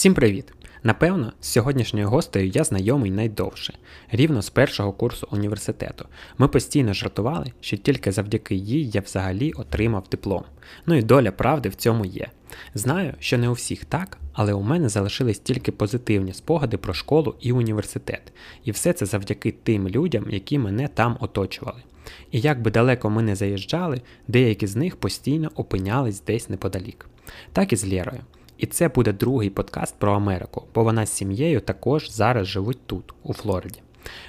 Всім привіт! Напевно, з сьогоднішньою гостею я знайомий найдовше, рівно з першого курсу університету. Ми постійно жартували, що тільки завдяки їй я взагалі отримав диплом. Ну і доля правди в цьому є. Знаю, що не у всіх так, але у мене залишились тільки позитивні спогади про школу і університет. І все це завдяки тим людям, які мене там оточували. І як би далеко ми не заїжджали, деякі з них постійно опинялись десь неподалік. Так і з Лєрою. І це буде другий подкаст про Америку, бо вона з сім'єю також зараз живуть тут, у Флориді.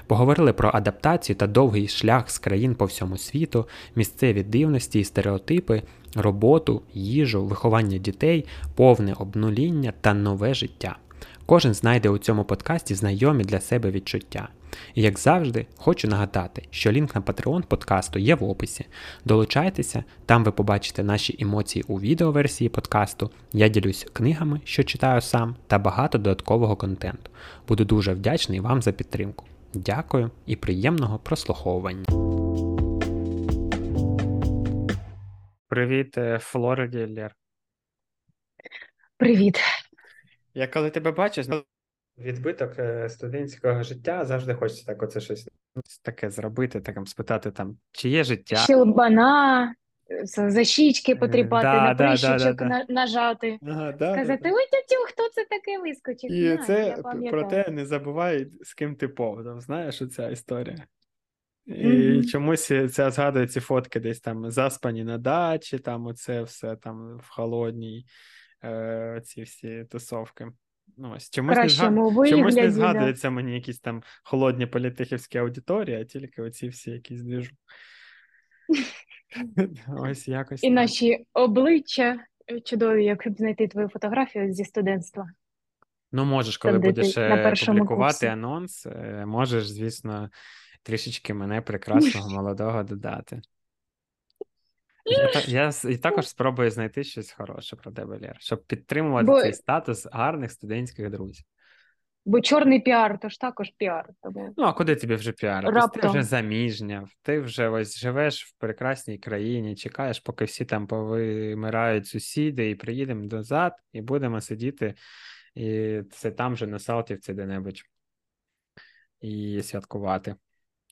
Поговорили про адаптацію та довгий шлях з країн по всьому світу, місцеві дивності і стереотипи, роботу, їжу, виховання дітей, повне обнуління та нове життя. Кожен знайде у цьому подкасті знайомі для себе відчуття. І як завжди, хочу нагадати, що лінк на Patreon подкасту є в описі. Долучайтеся, там ви побачите наші емоції у відеоверсії подкасту. Я ділюсь книгами, що читаю сам, та багато додаткового контенту. Буду дуже вдячний вам за підтримку. Дякую і приємного прослуховування. Привіт, е, Флориді Лєр. Привіт. Я коли тебе бачу, відбиток е, студентського життя завжди хочеться так оце щось таке зробити, так спитати там, чи є життя. Щелбана, за щічки Е, потріпати, да, на да, да, прищичок да, да. нажати. Ага, Сказати, да. ой, тятю, хто це таке вискочив? І На, це я п- проте не забувай, з ким ти поводом, знаєш, оця історія. І Мгм. чомусь ця згадує ці фотки десь там заспані на дачі, там оце все там в холодній, е, ці всі тусовки. Ну, ось чомусь не, зга... кращому чомусь не да. згадується мені якісь там холодні політехівські аудиторії, а тільки оці всі якісь двіжу. Ось якось І так. наші обличчя чудові, як б знайти твою фотографію зі студентства. Ну, можеш, коли Там, будеш е, публікувати курсі. анонс, е, можеш, звісно, трішечки мене прекрасного молодого додати. Я, я також спробую знайти щось хороше про тебе, Лєр, щоб підтримувати Бо, цей статус гарних студентських друзів. бо чорний піар, то ж також піар. Тому Ну, а куди тобі вже піаритись? Ти вже раптом. заміжня, ти вже ось живеш в прекрасній країні, чекаєш, поки всі там повимирають сусіди, і приїдемо назад, і будемо сидіти, і це там же на Салтівці де-небудь, і святкувати.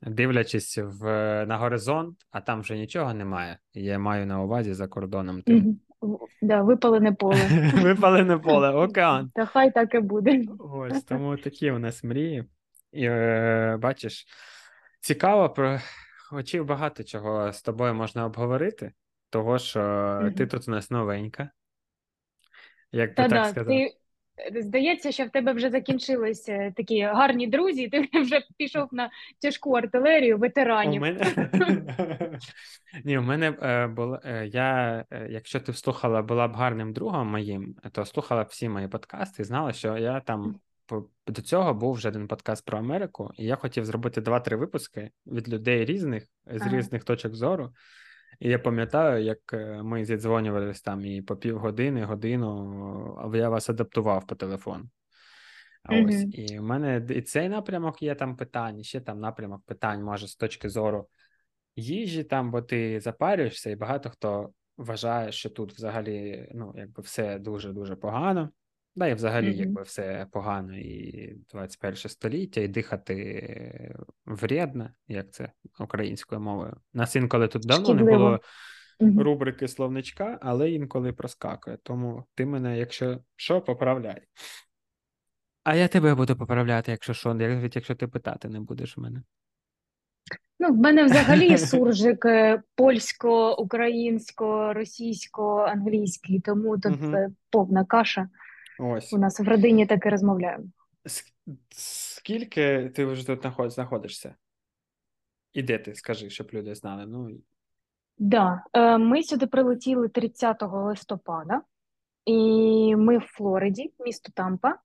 Дивлячись в, на горизонт, а там вже нічого немає. Я маю на увазі за кордоном тим. В- Да, випалене поле. Випалене поле, океан. Та хай так і буде. Ось тому такі у нас мрії. І е, бачиш, цікаво про хотів багато чого з тобою можна обговорити, того що ти тут у нас новенька, як би Та так да, сказати. ти е, здається, що в тебе вже закінчились е, такі гарні друзі, і ти вже пішов на тяжку артилерію У ветеранів. мене ні, у мене е, було е, я, е, якщо ти слухала, була б гарним другом моїм, то слухала б всі мої подкасти і знала, що я там до цього був вже один подкаст про Америку, і я хотів зробити два-три випуски від людей різних з Ага. різних точок зору. І я пам'ятаю, як е, ми зідзвонювалися там і по півгодини, годину, я вас адаптував по телефону. А Ось, і в мене і цей напрямок є там питань, і ще там напрямок питань, може, з точки зору їжі, там, бо ти запарюєшся, і багато хто вважає, що тут взагалі ну, якби все дуже-дуже погано. Да, і взагалі, Мгм. якби все погано, і 21 століття, і дихати вредно, як це українською мовою. Нас інколи тут давно не Шкідливо. було Мгм. рубрики словничка, але інколи проскакує. Тому ти мене, якщо що, поправляй. А я тебе буду поправляти, якщо що, навіть якщо ти питати не будеш в мене. Ну, в мене взагалі суржик е, польсько, російсько, англійський, тому тут е, повна каша. Ось. У нас в родині так і розмовляємо. Скільки ти вже тут знаходишся? І де ти, скажи, щоб люди знали. Ну, Да, е, ми сюди прилетіли 30 листопада, і ми в Флориді, місто Тампа.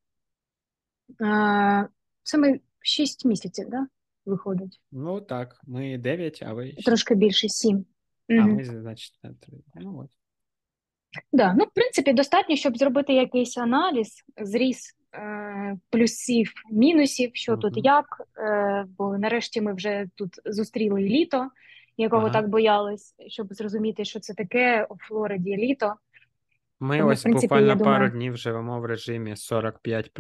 Е, Це ми 6 місяців, да, виходить? ну так, ми 9, а ви 6. Трошки більше 7. А Угу. ми, значить, на 3. Ну, от. Да, ну, в принципі, достатньо, щоб зробити якийсь аналіз, зріз е, плюсів, мінусів, що тут як, е, бо нарешті ми вже тут зустріли літо, якого Ага. так боялись, щоб зрозуміти, що це таке у Флориді літо. Ми Тому, в ось принципі, буквально пару днів живемо в режимі 45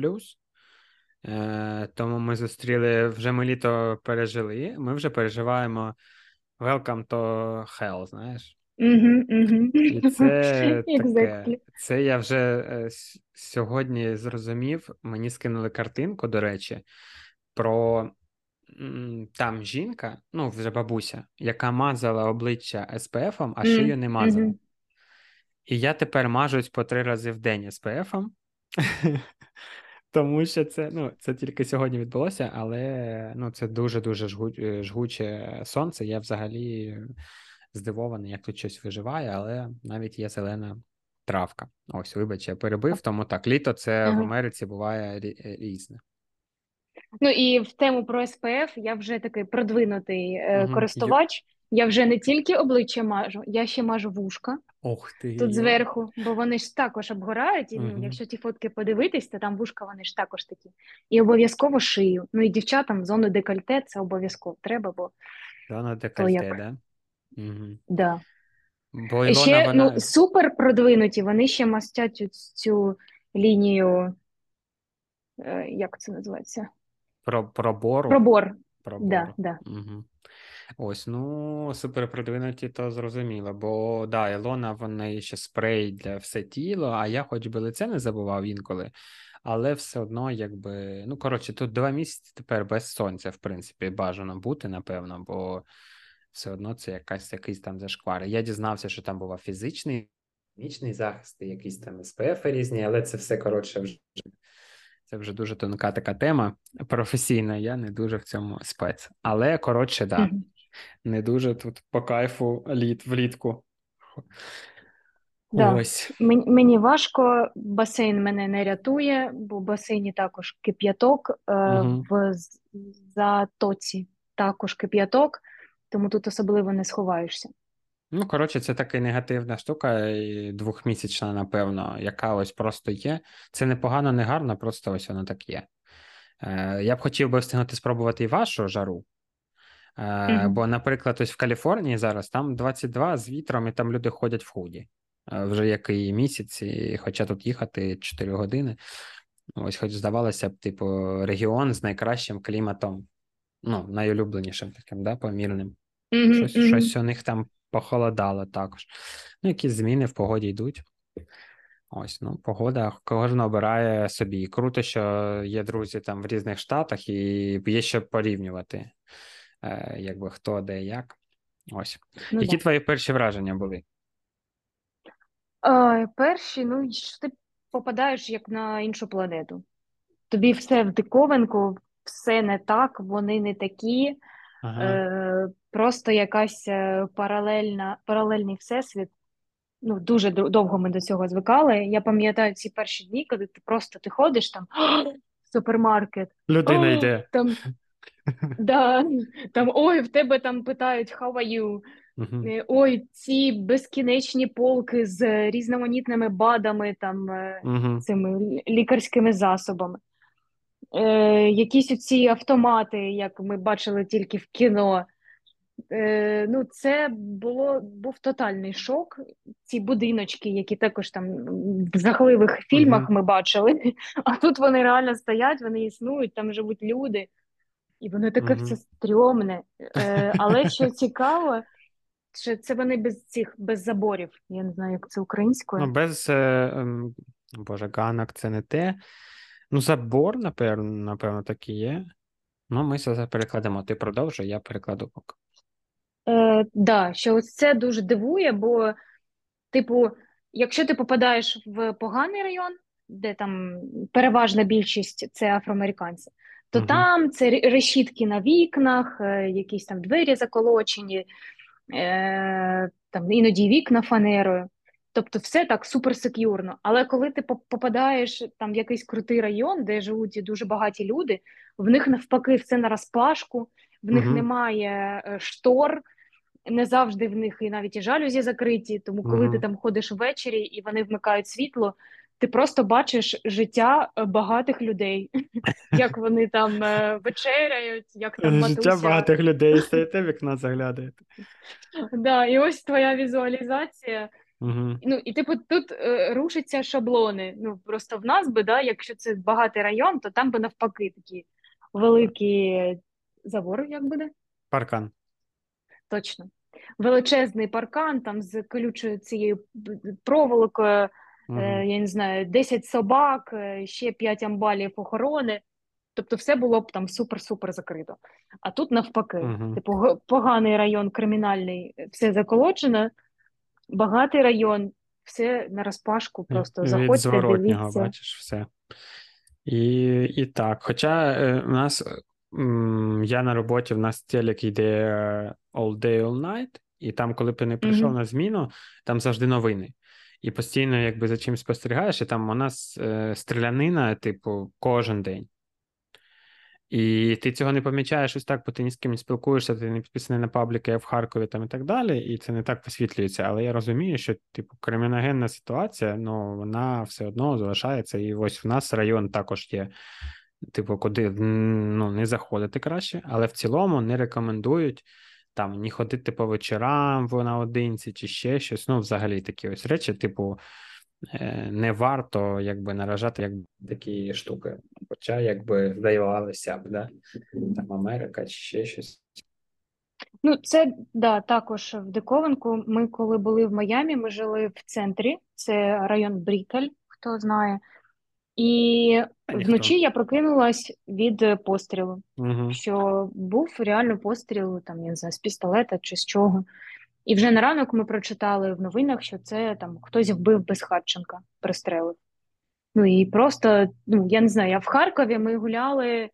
Е, тому ми зустріли вже ми літо пережили. Ми вже переживаємо Welcome to Hell, знаєш. Угу, угу. І це таке. Це я вже е, сьогодні зрозумів. Мені скинули картинку, до речі, про там жінка, ну вже бабуся, яка мазала обличчя SPF-ом, а шию не мазала. І я тепер мажусь по три рази в день SPF-ом. Тому що це, ну, це тільки сьогодні відбулося, але ну, це дуже-дуже е, жгуче сонце. Я взагалі здивований, як тут щось виживає, але навіть є зелена травка. Ось, вибач, я перебив, тому так, літо це в Америці буває е, різне. Ну і в тему про SPF я вже такий продвинутий е, Мгм. Ю- користувач. Я вже не тільки обличчя мажу, я ще мажу вушка Ох ти. тут зверху, бо вони ж також обгорають. І ну, якщо ті фотки подивитись, то там вушка вони ж також такі. І обов'язково шию. Ну і дівчатам зону декольте це обов'язково треба, бо Зона то декольте, як. да? Угу. Да. Бо Ілона, ще вона ну, супер продвинуті, вони ще мастять цю, лінію, е, як це називається? про пробору. Пробор. Пробору. Да, да. Угу. Ось, ну, супер продвинуті, то зрозуміло, бо да, Ілона, в неї ще спрей для все тіло, а я хоч би лице не забував інколи, але все одно, якби, ну, коротше, тут два місяці тепер без сонця, в принципі, бажано бути, напевно, бо все одно це якась якийсь там зашквар. Я дізнався, що там був фізичний, хімічний захист, і якісь там СПФ різні, але це все, коротше, вже. Це вже дуже тонка така тема професійна, я не дуже в цьому спец. Але коротше, да, не дуже тут по кайфу літ влітку. Да. Ось. Мен- Мені важко, басейн мене не рятує, бо в басейні також кип'яток, Угу. в затоці також кип'яток, тому тут особливо не сховаєшся. Ну, коротше, це така негативна штука, двохмісячна, напевно, яка ось просто є. Це не погано, не гарно, просто ось воно так є. Е, я б хотів би встигнути спробувати і вашу жару. Е, Мгм. бо, наприклад, ось в Каліфорнії зараз там 22 з вітром, і там люди ходять в худі. Е, вже який місяць, і хоча тут їхати 4 години. Ось, хоч здавалося б, типу, регіон з найкращим кліматом, ну, найулюбленішим таким, да, помірним. Мгм, Щось, мгм. щось у них там похолодало також. Ну, якісь зміни в погоді йдуть. Ось, ну, погода кожен обирає собі. І Круто, що є друзі там в різних штатах, і є що порівнювати, е, якби хто де як. Ось. Ну, Які да. твої перші враження були? Е, перші, ну, що ти попадаєш як на іншу планету. Тобі все в диковинку, все не так, вони не такі, Ага. е, просто якась е, паралельна, паралельний всесвіт. Ну, дуже довго ми до цього звикали. Я пам'ятаю ці перші дні, коли ти просто ти ходиш там супермаркет. Людина йде. там, да, там, ой, в тебе там питають how are you? Е, Ой, ці безкінечні полки з різноманітними БАДами, там, Мгм. цими лікарськими засобами. Е, якісь оці автомати, як ми бачили тільки в кіно. Е, ну, це було, був тотальний шок. Ці будиночки, які також там в жахливих фільмах ми бачили, а тут вони реально стоять, вони існують, там живуть люди, і воно таке все стрьомне. Е, але що цікаво, що це вони без цих без заборів. Я не знаю, як це Ну, українською. без, е, ем, боже, ганок це не те. Ну, забор, напевно, напевно, так і є. Ну, ми це перекладемо. Ти продовжуй, я перекладу поки. Е, да, що ось це дуже дивує, бо, типу, якщо ти попадаєш в поганий район, де там переважна більшість це афроамериканці, то Мгм. там це решітки на вікнах, е, якісь там двері заколочені, е, там іноді вікна фанерою. Тобто все так суперсекюрно. Але коли ти попадаєш там в якийсь крутий район, де живуть дуже багаті люди, в них навпаки все наразпашку, в них Мгм. немає е, штор, не завжди в них і навіть і жалюзі закриті. Тому коли ти там ходиш ввечері і вони вмикають світло, ти просто бачиш життя е, багатих людей, як вони там е, вечеряють, як там Життя багатих людей, стоїте в вікно заглядаєте. Да, і ось твоя візуалізація Угу. Ну, і типу, тут е, рушаться шаблони. Ну, просто в нас би, да, якщо це багатий район, то там би навпаки такі великі забори, як буде? Паркан. Точно. Величезний паркан там з колючою цією проволокою, Угу. е, я не знаю, 10 собак, е, ще 5 амбалів охорони. Тобто все було б там супер-супер закрито. А тут навпаки, Мгм. типу, поганий район кримінальний, все заколочено, багатий район, все на розпашку, просто заходьте, зворотнього, дивіться. бачиш, все. І, і так. Хоча е, у нас я на роботі, в нас телек йде е, all day, all night, і там, коли б ти не прийшов Мгм. на зміну, там завжди новини. І постійно, якби за чим спостерігаєш, і там у нас е, стрілянина, типу, кожен день. І ти цього не помічаєш ось так, бо ти ні з ким не спілкуєшся, ти не підписаний на пабліки в Харкові там і так далі, і це не так висвітлюється. Але я розумію, що типу криміногенна ситуація, ну вона все одно залишається. І ось в нас район також є, типу, куди ну, не заходити краще, але в цілому не рекомендують там ні ходити по вечорам наодинці чи ще щось. Ну, взагалі такі ось речі, типу. е, Не варто якби наражати як такі штуки. Хоча, якби здавалося б, да? там Америка чи ще щось. Ну, це да, також в Диковинку. Ми коли були в Майамі, ми жили в центрі, це район Брікель, хто знає. І ніхто. вночі я прокинулась від е, пострілу, Угу. що був реально постріл, там, я не знаю, з пістолета чи з чого. І вже на ранок ми прочитали в новинах, що це там хтось вбив Безхатченка, пристрелив. Ну і просто, ну я не знаю, я в Харкові ми гуляли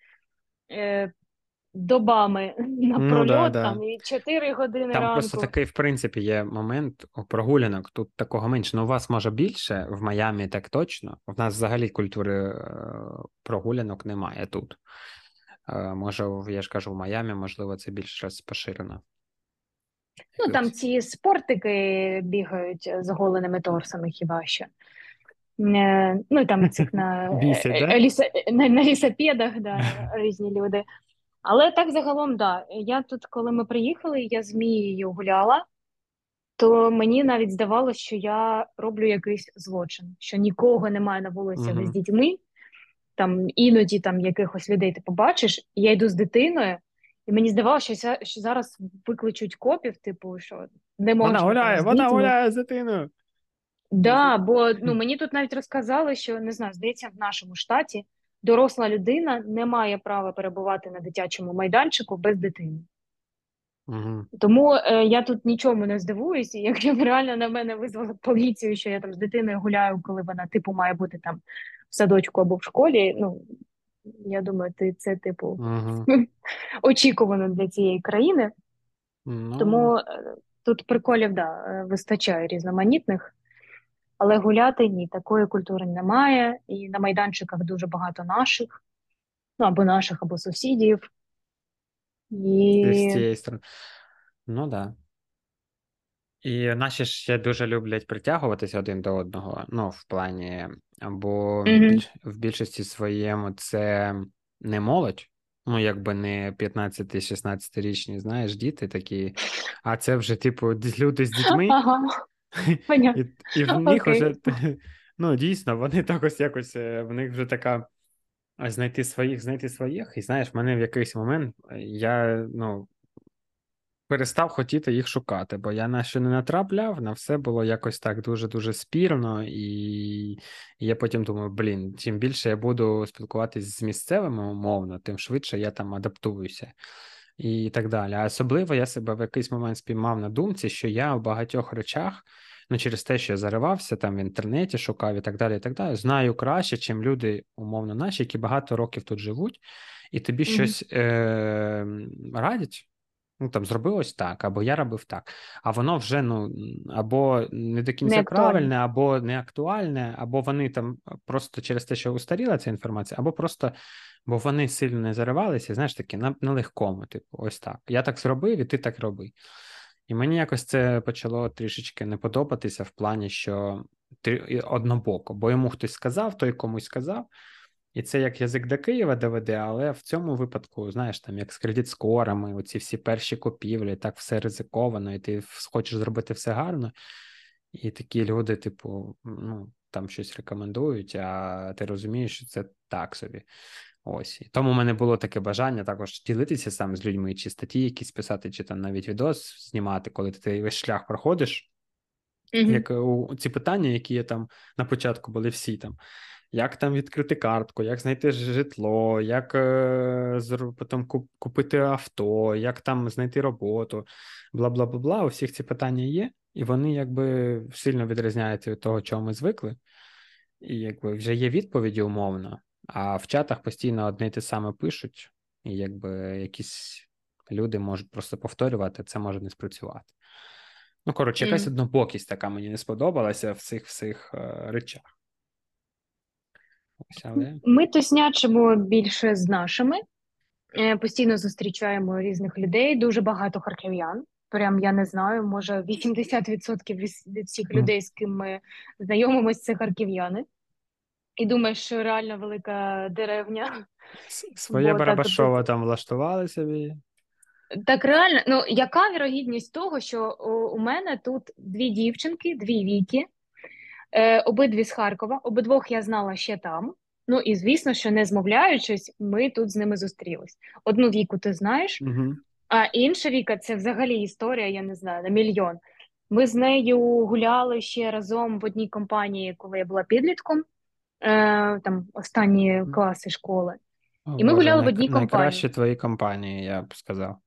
е, добами напрольот, да, да. там і 4 години Там ранку. просто такий, в принципі, є момент у прогулянок. Тут такого менше. Ну, у вас може більше, в Майамі так точно. В нас взагалі культури е, прогулянок немає тут. Е, Може, я ж кажу, в Майамі, можливо, це більш поширено. Ну там ці спортики бігають з голеними торсами хіба що. Е, Ну, там цих на, е, да? е, ліса, на, на лісопедах, да, різні люди. Але так загалом, да. Я тут, коли ми приїхали, я з Мією гуляла, то мені навіть здавалося, що я роблю якийсь злочин, що нікого немає на вулиці Мгм. з дітьми. Там іноді там якихось людей ти побачиш, і я йду з дитиною, і мені здавалося, що, що зараз викличуть копів, типу, що не можна Вона гуляє, вона гуляє з дитиною. Да, бо ну мені тут навіть розказали, що не знаю, здається, в нашому штаті доросла людина не має права перебувати на дитячому майданчику без дитини. Угу. Тому е, я тут нічому не здивуюся, якщо б реально на мене визвали поліцію, що я там з дитиною гуляю, коли вона типу має бути там в садочку або в школі. Ну я думаю, ти це типу Угу. очікувано для цієї країни. Ну, Тому е, тут приколів да, е, вистачає різноманітних, але гуляти ні, такої культури немає. І на майданчиках дуже багато наших, ну або наших, або сусідів. І з цієї сторони. Ну так. Да. І наші ж ще дуже люблять притягуватися один до одного. Ну, в плані, бо Мгм. більш, в більшості своєму це не молодь, ну, якби не 15-16-річні, знаєш, діти такі, а це вже, типу, люди з дітьми, ага, понятно. і, і в них Окей. вже, ну, дійсно, вони так ось якось, е, в них вже така знайти своїх, знайти своїх. І знаєш, в мене в якийсь момент е, я, ну, перестав хотіти їх шукати, бо я на що не натрапляв, на все було якось так дуже-дуже спірно, і і я потім думаю, блін, чим більше я буду спілкуватись з місцевими умовно, тим швидше я там адаптуюся. І так далі. А особливо я себе в якийсь момент спіймав на думці, що я в багатьох речах, ну через те, що я заривався там в інтернеті, шукав і так далі, і так далі, знаю краще, чим люди, умовно, наші, які багато років тут живуть, і тобі Мгм. щось е- радять. Ну, там зроби ось так, або я робив так. А воно вже ну або не до кінця Неактуальне. правильне, або не актуальне, або вони там просто через те, що устаріла ця інформація, або просто бо вони сильно не заривалися, знаєш таки, на, на легкому, типу, ось так. Я так зробив, і ти так роби. І мені якось це почало трішечки не подобатися в плані, що ти однобоко, бо йому хтось сказав, той комусь сказав. І це як язик до Києва доведе, але в цьому випадку, знаєш, там як з кредит-скорами, оці всі перші купівлі, так все ризиковано, і ти хочеш зробити все гарно. І такі люди, типу, ну, там щось рекомендують, а ти розумієш, що це так собі. Ось. І тому в мене було таке бажання також ділитися сам з людьми, чи статті якісь писати, чи там навіть відос знімати, коли ти весь шлях проходиш. Мгм. Як у ці питання, які є там на початку були всі там. Як там відкрити картку, як знайти житло, як е, потім купити авто, як там знайти роботу, бла бла бла бла. У всіх ці питання є, і вони якби сильно відрізняються від того, чого ми звикли. І якби вже є відповіді умовно, а в чатах постійно одне й те саме пишуть, і якби якісь люди можуть просто повторювати, це може не спрацювати. Ну, коротше, якась Мгм. однобокість така мені не сподобалася в цих всіх е, речах. Ось, але Ми тоснячимо більше з нашими, Е, постійно зустрічаємо різних людей, дуже багато харків'ян. Прям я не знаю, може 80% від від всіх людей, з ким ми знайомимося, це харків'яни. І думаєш, що реально велика деревня. своє Бо Барабашово там влаштували собі. Так реально, ну яка вірогідність того, що у, у мене тут дві дівчинки, дві віки, е, обидві з Харкова, обидвох я знала ще там. Ну і звісно, що не змовляючись, ми тут з ними зустрілись. Одну віку ти знаєш, Угу. а інша віка це взагалі історія, я не знаю, на мільйон. Ми з нею гуляли ще разом в одній компанії, коли я була підлітком, е, там останні класи школи. І ми гуляли в одній компанії. Найкращі твої компанії, я б сказав.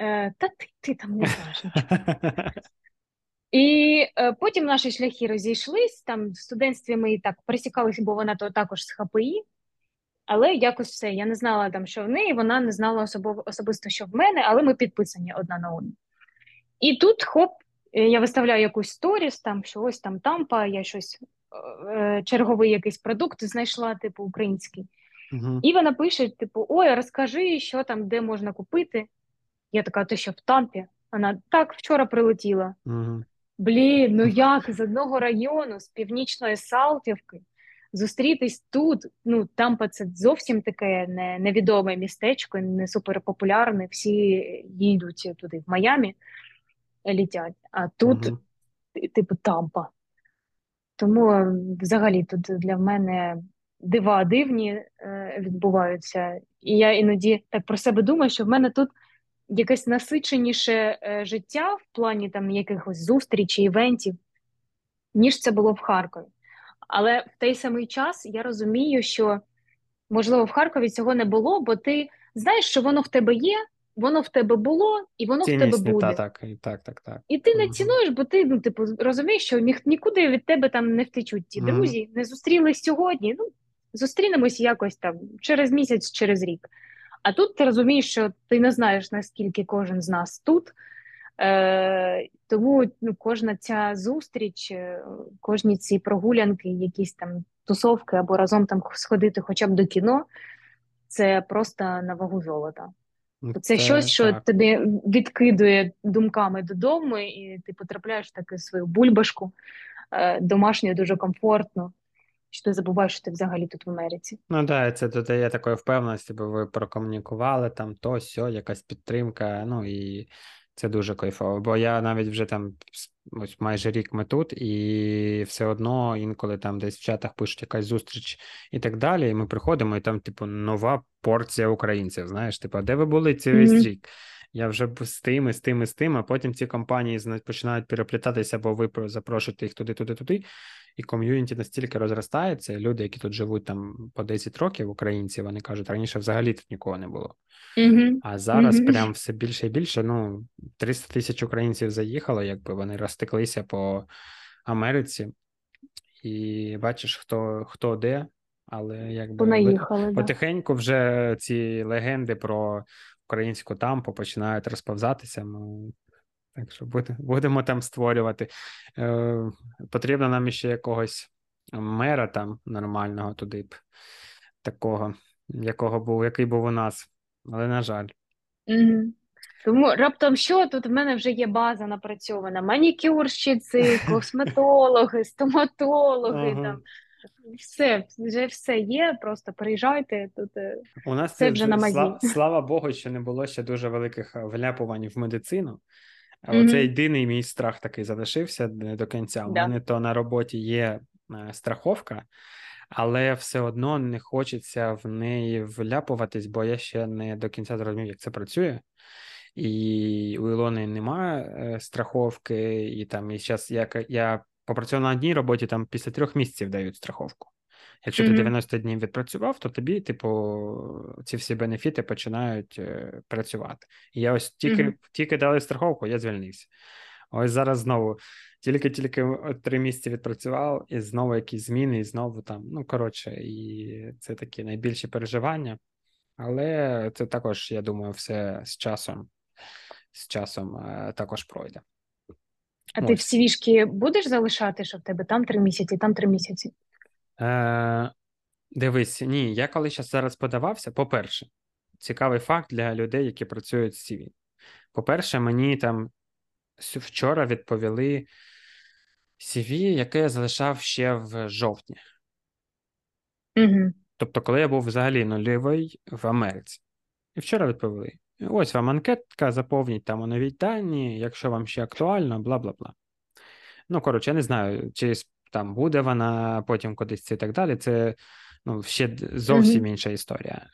Е, та ти, ти там не знаєш. І е, потім наші шляхи розійшлись. Там в студентстві ми і так пересікалися, бо вона то також з ХПІ. Але якось все. Я не знала там, що в неї, вона не знала особо, особисто, що в мене, але ми підписані одна на одну. І тут хоп, е, я виставляю якусь сторіс, там що ось там тампа, я щось черговий якийсь продукт знайшла, типу український. Угу. І вона пише: типу, ой, розкажи, що там, де можна купити. Я така, ти що в тампі? Вона так вчора прилетіла. Угу. Блін, ну як з одного району, з північної Салтівки, зустрітись тут. Ну, Тампа це зовсім таке не, невідоме містечко, не суперпопулярне. Всі їдуть туди, в Майамі, літять. А тут, Мгм. типу, Тампа. Тому е, взагалі тут для мене дива дивні е, відбуваються. І я іноді так про себе думаю, що в мене тут якесь насиченіше е, життя в плані там якихось зустрічей, івентів, ніж це було в Харкові. Але в той самий час я розумію, що можливо в Харкові цього не було, бо ти знаєш, що воно в тебе є, воно в тебе було, і воно в тебе буде. та, так, і так, так, так. І ти не цінуєш, бо ти ну, типу, розумієш, що ні, нікуди від тебе там не втечуть ті друзі, не зустрілись сьогодні. Ну, зустрінемось якось там через місяць, через рік. А тут ти розумієш, що ти не знаєш, наскільки кожен з нас тут. Е, тому ну, кожна ця зустріч, е, кожні ці прогулянки, якісь там тусовки або разом там сходити хоча б до кіно, це просто на вагу золота. Ну, Це щось, що так. тобі відкидує думками додому, і ти потрапляєш в свою бульбашку е, домашню, дуже комфортно. що ти забуваєш, що ти взагалі тут в Америці. Ну так, це додає такої впевненості, бо ви прокомунікували там то, сьо, якась підтримка. Ну і це дуже кайфово. Бо я навіть вже там ось майже рік ми тут, і все одно інколи там десь в чатах пишуть якась зустріч і так далі. І ми приходимо, і там, типу, нова порція українців. Знаєш, типу, де ви були цей весь Мгм. рік? Я вже з тим, і з тим, і з тим, а потім ці компанії починають переплітатися, бо ви запрошуєте їх туди, туди, туди. І ком'юніті настільки розростається, люди, які тут живуть там по 10 років, українці, вони кажуть, раніше взагалі тут нікого не було. Угу. А зараз Мгм. прям все більше і більше. Ну, 300 тисяч українців заїхало, якби вони розтеклися по Америці, і бачиш, хто, хто де, але якби Понаїхали, потихеньку вже ці легенди про українську тампу починають розповзатися. Ну, так що буде, будемо там створювати. Е, потрібно нам ще якогось мера там нормального туди б, такого, якого був, який був у нас. Але, на жаль, Угу. Тому раптом що тут в мене вже є база напрацьована: манікюрщиці, косметологи, стоматологи, там все, вже все є. Просто приїжджайте тут. е, у нас Це це вже на мазі. слава Богу, що не було ще дуже великих е, вляпувань в медицину. Оце Мгм. єдиний мій страх такий залишився до кінця. У Да. мене то на роботі є е, страховка, але все одно не хочеться в неї вляпуватись, бо я ще не до кінця зрозумів, як це працює. І у Ілони немає страховки, і там і зараз я, я попрацював на одній роботі, там після трьох місяців дають страховку. Якщо ти 90 днів відпрацював, то тобі, типу, ці всі бенефіти починають е, працювати. І я ось тільки, Мгм. тільки дали страховку, я звільнився. Ось зараз знову тільки-тільки три місяці відпрацював, і знову якісь зміни, і знову там. Ну, коротше, і це такі найбільші переживання. Але це також, я думаю, все з часом, з часом е, також пройде. А ти в Ось. CV-шки будеш залишати, що в тебе там три місяці, там три місяці? Е, дивись, ні, я коли зараз зараз подавався, по-перше, цікавий факт для людей, які працюють з CV. По-перше, мені там вчора відповіли CV, яке я залишав ще в жовтні. Угу. Тобто, коли я був взагалі нульовий в Америці. І вчора відповіли: ось вам анкетка, заповніть там оновіть дані, якщо вам ще актуально, бла бла бла. Ну, коротше, я не знаю, чи там буде вона потім кудись це і так далі. Це ну, ще зовсім Мгм. інша історія.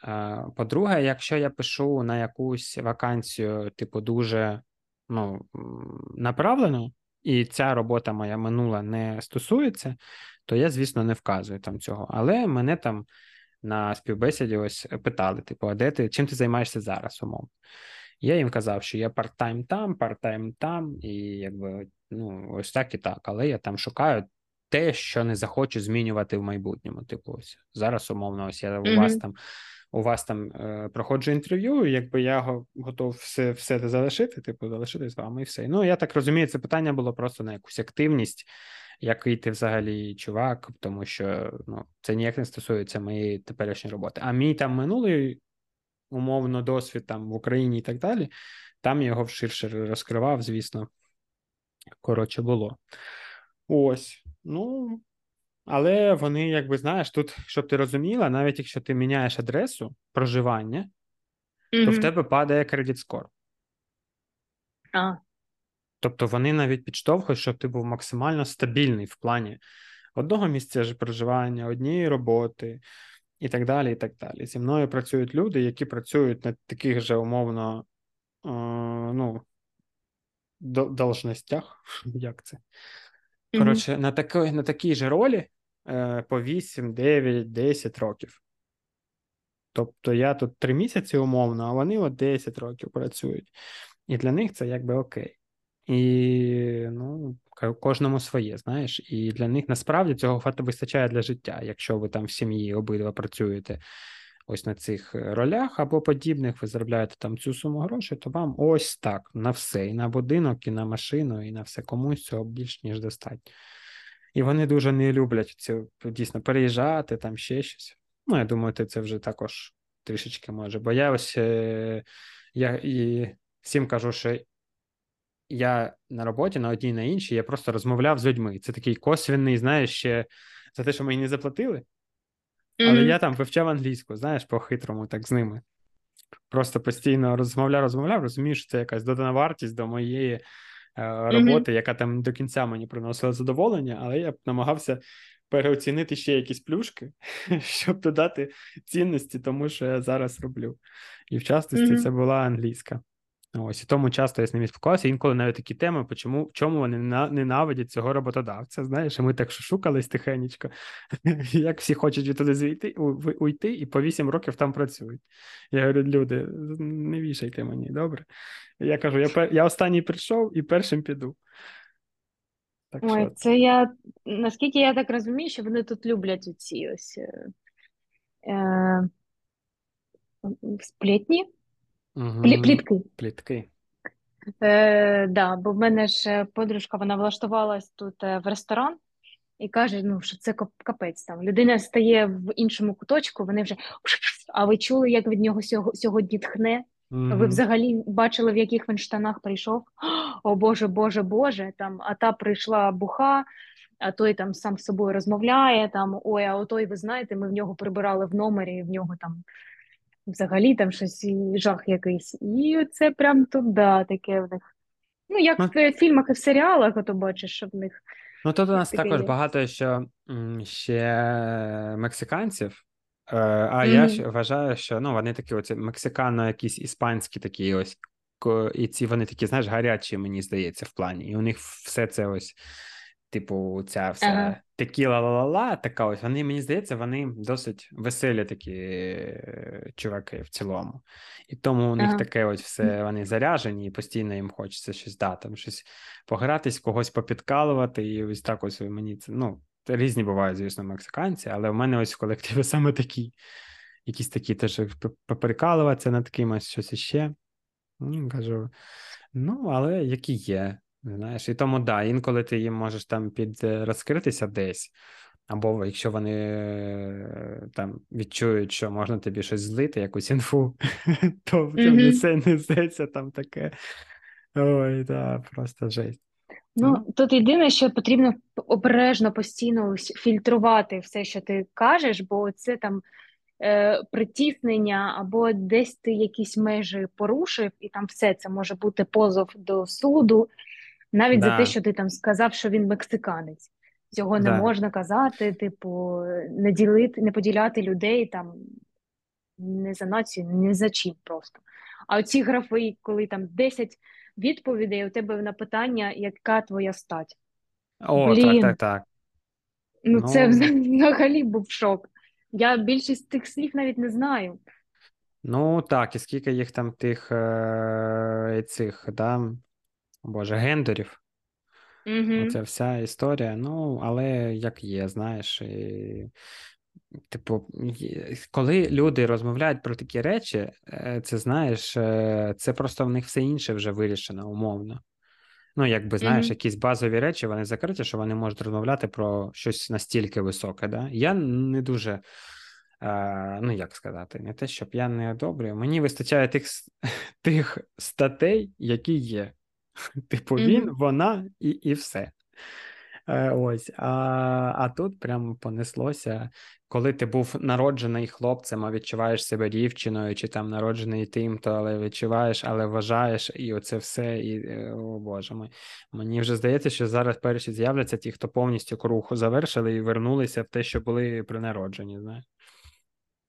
По-друге, якщо я пишу на якусь вакансію, типу, дуже ну, м, направлено, і ця робота моя минула не стосується, то я, звісно, не вказую там цього. Але мене там на співбесіді ось питали: типу, а де ти чим ти займаєшся зараз, умовно? Я їм казав, що я парт-тайм там, парт-тайм там, і якби ну, ось так і так. Але я там шукаю те, що не захочу змінювати в майбутньому. Типу, ось зараз, умовно, ось я у вас там. У вас там е, проходжу інтерв'ю, якби я готов все все це залишити, типу, залишити з вами і все. Ну, я так розумію, це питання було просто на якусь активність, який ти взагалі чувак, тому що ну, це ніяк не стосується моєї теперішньої роботи. А мій там минулий умовно досвід там в Україні і так далі, там я його ширше розкривав, звісно. Коротше, було. Ось. Ну, але вони, якби знаєш, тут, щоб ти розуміла, навіть якщо ти міняєш адресу проживання, то в тебе падає кредит скор. А, Тобто вони навіть підштовхують, щоб ти був максимально стабільний в плані одного місця проживання, однієї роботи і так далі. і так далі. Зі мною працюють люди, які працюють на таких же умовно, е, ну, должностях. Як це? Коротше, на такій, на такій же ролі е, по 8, 9, 10 років. Тобто я тут 3 місяці умовно, а вони от 10 років працюють. І для них це якби окей. І ну, кожному своє, знаєш, і для них насправді цього вистачає для життя. Якщо ви там в сім'ї обидва працюєте ось на цих ролях або подібних, ви заробляєте там цю суму грошей, то вам ось так на все, і на будинок, і на машину, і на все комусь цього більш ніж достатньо. І вони дуже не люблять цю дійсно переїжджати, там ще щось. Ну, я думаю, ти це вже також трішечки може. Бо я ось е, я і всім кажу, що я на роботі на одній на іншій, я просто розмовляв з людьми. Це такий косвінний, знаєш, ще за те, що мені не заплатили. Але Мгм. я там вивчав англійську, знаєш, по-хитрому, так з ними. Просто постійно розмовляв, розмовляв, розумію, що це якась додана вартість до моєї е, роботи, яка там до кінця мені приносила задоволення, але я намагався переоцінити ще якісь плюшки, щоб додати цінності тому, що я зараз роблю. І в частості Мгм. це була англійська. Ось і тому часто я з ними спілкувався. Інколи навіть такі теми, почому, чому вони ненавидять цього роботодавця. Знаєш, і ми так шукались тихенечко, як всі хочуть відтуди звійти, у- уйти, і по 8 років там працюють. Я говорю, люди, не вішайте мені, добре. Я кажу, я, я останній прийшов і першим піду. Так Ой, що це я, наскільки я так розумію, що вони тут люблять оці ось е, е, сплетні, Плі- угу. плітки. плітки. Е, да, бо в мене ж е, подружка, вона влаштувалась тут е, в ресторан і каже, ну, що це капець там. Людина стає в іншому куточку, вони вже. А ви чули, як від нього сього- сьогодні тхне? Ви Угу. взагалі бачили, в яких він штанах прийшов? О Боже, Боже, Боже, там, а та прийшла буха, а той там сам з собою розмовляє, там, ой, а отой, ви знаєте, ми в нього прибирали в номері, і в нього там взагалі там щось жах якийсь. І це прям тут, да, таке в них. Ну, як Ну, в фільмах і в серіалах, ото бачиш, що в них ну тут у нас також є. багато що ще мексиканців. Е, А я Угу. ж вважаю, що ну, вони такі оці мексикано, якісь іспанські такі ось. І ці вони такі, знаєш, гарячі, мені здається, в плані. І у них все це ось, типу, ця Ага, вся текіла ла-ла-ла, така ось. Вони, мені здається, вони досить веселі такі е, чуваки в цілому. І тому у них ага. таке ось все, вони заряжені, і постійно їм хочеться щось да, там щось погратись, когось попідкалувати, і ось так ось мені це, ну, різні бувають, звісно, мексиканці, але в мене ось в колективі саме такі, якісь такі теж п- поприкалуватися над кимось, щось іще. Кажу, ну, але які є, знаєш, і тому да, інколи ти їм можеш там під е, розкритися десь, або якщо вони е, там відчують, що можна тобі щось злити, якусь інфу, то несе несеться там таке. Ой, да, просто жесть. Ну, Ну, тут єдине, що потрібно обережно постійно фільтрувати все, що ти кажеш, бо це там е, притіснення або десь ти якісь межі порушив, і там все це може бути позов до суду, навіть за те, що ти там сказав, що він мексиканець. Цього не да. можна казати, типу, не ділити, не поділяти людей там не за націю, не за чим просто. А оці графи, коли там 10 відповідей у тебе на питання, яка твоя стать? О, так, так, так. ну це Ну, взагалі був шок. Я більшість тих слів навіть не знаю. ну так, і скільки їх там тих е, цих, да, боже, гендерів. Угу, Оця вся історія, ну, але як є, знаєш, і, типу, коли люди розмовляють про такі речі, е, це знаєш, е, це просто в них все інше вже вирішено умовно. Ну, якби знаєш, угу, якісь базові речі вони закриті, що вони можуть розмовляти про щось настільки високе. Да? Я не дуже, е, ну як сказати, не те, щоб я не одобрюю. Мені вистачає тих, тих статей, які є. Типу, він, вона і, і все. Е, Ось, а, а тут прямо понеслося, коли ти був народжений хлопцем, а відчуваєш себе дівчиною, чи там народжений тим, то але відчуваєш, але вважаєш, і оце все, і е, о Боже мой. Мені вже здається, що зараз перші з'являться ті, хто повністю круг завершили і вернулися в те, що були при народженні. Знаєш.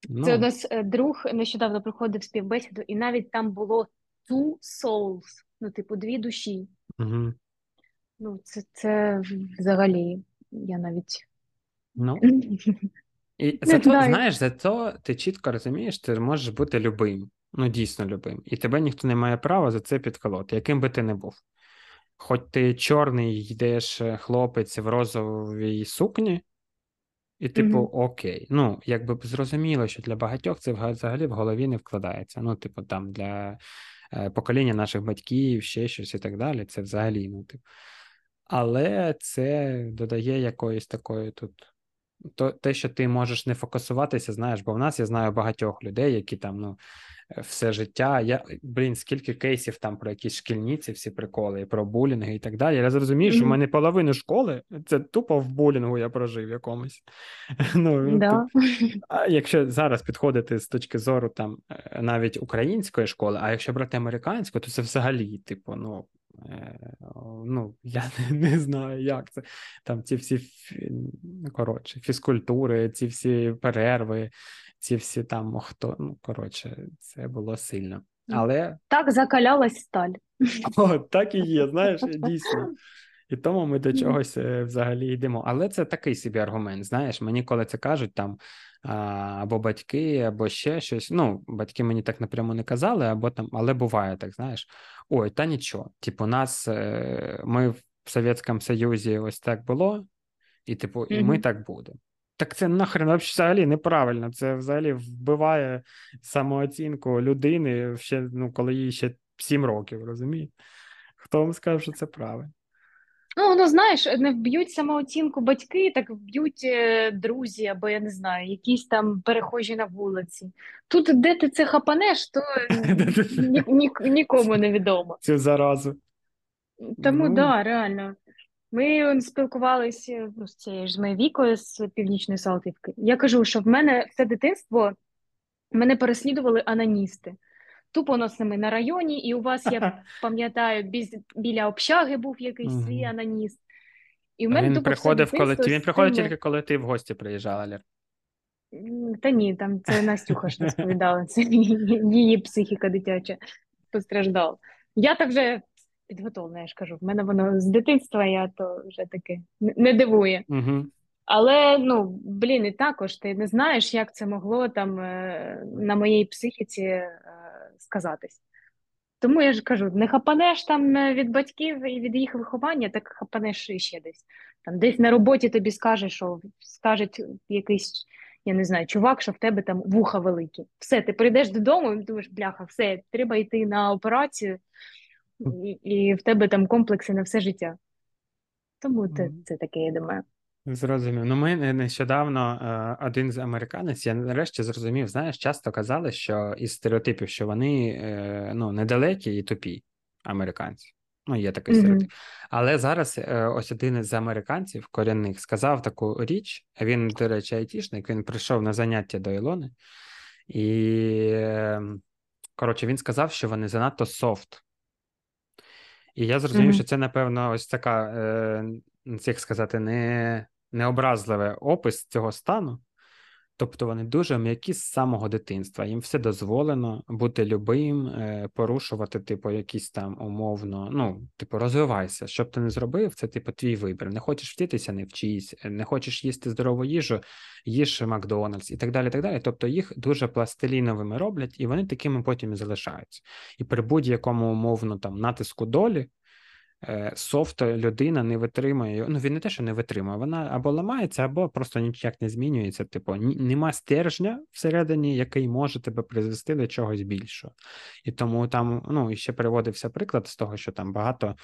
Це у Ну, нас е, друг нещодавно приходив співбесіду, і навіть там було two souls, ну, типу, дві душі. угу. Ну, це, це взагалі, я навіть Ну. І зато, знаю. знаєш, зато ти чітко розумієш, ти можеш бути любим, ну дійсно любим. І тебе ніхто не має права за це підколоти, яким би ти не був. Хоч ти чорний йдеш е, хлопець в розовій сукні, і, типу, Угу, окей. Ну, якби зрозуміло, що для багатьох це взагалі в голові не вкладається. Ну, типу, там для покоління наших батьків, ще щось і так далі. Це взагалі, ну, типу. Але це додає якоїсь такої тут то те, що ти можеш не фокусуватися, знаєш, бо в нас я знаю багатьох людей, які там ну е, все життя. Я блін, скільки кейсів там про якісь шкільниці, всі приколи, і про булінги і так далі. Я зрозумію, що в мене половину школи це тупо в булінгу я прожив якомусь. Ну, ну, да. а якщо зараз підходити з точки зору там е, навіть української школи, а якщо брати американську, то це взагалі, типу, ну. Е, Ну, я не, не знаю, як це. Там ці всі ну, коротше, фізкультури, ці всі перерви, ці всі там хто. Ну, коротше, це було сильно. Але Так закалялась сталь. о, так і є, знаєш, дійсно. І тому ми до чогось е, взагалі йдемо. Але це такий собі аргумент. Знаєш, мені коли це кажуть там або батьки, або ще щось. Ну, батьки мені так напряму не казали, або там, але буває так, знаєш. Ой, та нічого. Типу, нас е, ми в Совєтському Союзі ось так було, і типу, і ми так будемо. Так це нахрен взагалі неправильно. Це взагалі вбиває самооцінку людини ще, ну, коли їй ще 7 років, розумієш? Хто вам сказав, що це правильно? Ну, ну знаєш, не вб'ють самооцінку батьки, так вб'ють е, друзі, або я не знаю, якісь там перехожі на вулиці. Тут, де ти це хапанеш, то ні, ні, нікому не відомо. Цю заразу. Тому Ну, да, реально. Ми спілкувалися ну, з цією ж з моєю вікою з Північної Салтівки. Я кажу, що в мене все дитинство мене переслідували аноністи. Тупоносними на районі, і у вас, я пам'ятаю, біля общаги був якийсь свій ананіст. І в мене Він приходив, коли ти він приходив тільки коли ти в гості приїжджала, Лір. Та ні, там це Настюха ж розповідала, це її психіка дитяча постраждала. Я так вже підготовлена, я ж кажу. В мене воно з дитинства, я то вже таки не дивує. Угу. Але ну, блін, і також ти не знаєш, як це могло там е, на моїй психіці е, сказатись. Тому я ж кажу: не хапанеш там е, від батьків і від їх виховання, так хапанеш ще десь. Там десь на роботі тобі скаже, що скажуть якийсь, я не знаю, чувак, що в тебе там вуха великі. Все, ти прийдеш додому і думаєш, бляха, все, треба йти на операцію, і, і в тебе там комплекси на все життя. Тому це, це таке, я думаю. Зрозумів. Ну, ми нещодавно е, один з американець, я нарешті зрозумів, знаєш, часто казали, що із стереотипів, що вони е, ну, недалекі і тупі американці. Ну, є такий стереотип. Але зараз е, ось один із американців корінних сказав таку річ. Він, до речі, айтішник, він прийшов на заняття до Ілони, і ем, коротше, він сказав, що вони занадто софт. І я зрозумів, що це, напевно, ось така, як сказати, не необразливий опис цього стану. Тобто вони дуже м'які з самого дитинства. Їм все дозволено бути любим, е, порушувати, типу, якісь там умовно, ну, типу, розвивайся. Щоб ти не зробив, це типу твій вибір. Не хочеш вчитися, не вчись, не хочеш їсти здорову їжу, їж Макдональдс і так далі. так далі. Тобто їх дуже пластиліновими роблять, і вони такими потім і залишаються. І при будь-якому умовно там натиску долі. Е, софт людина не витримує. Ну він не те, що не витримує, вона або ламається, або просто ніяк не змінюється. Типу, нема стержня всередині, який може тебе призвести до чогось більшого. І тому там ну і ще переводився приклад з того, що там багато.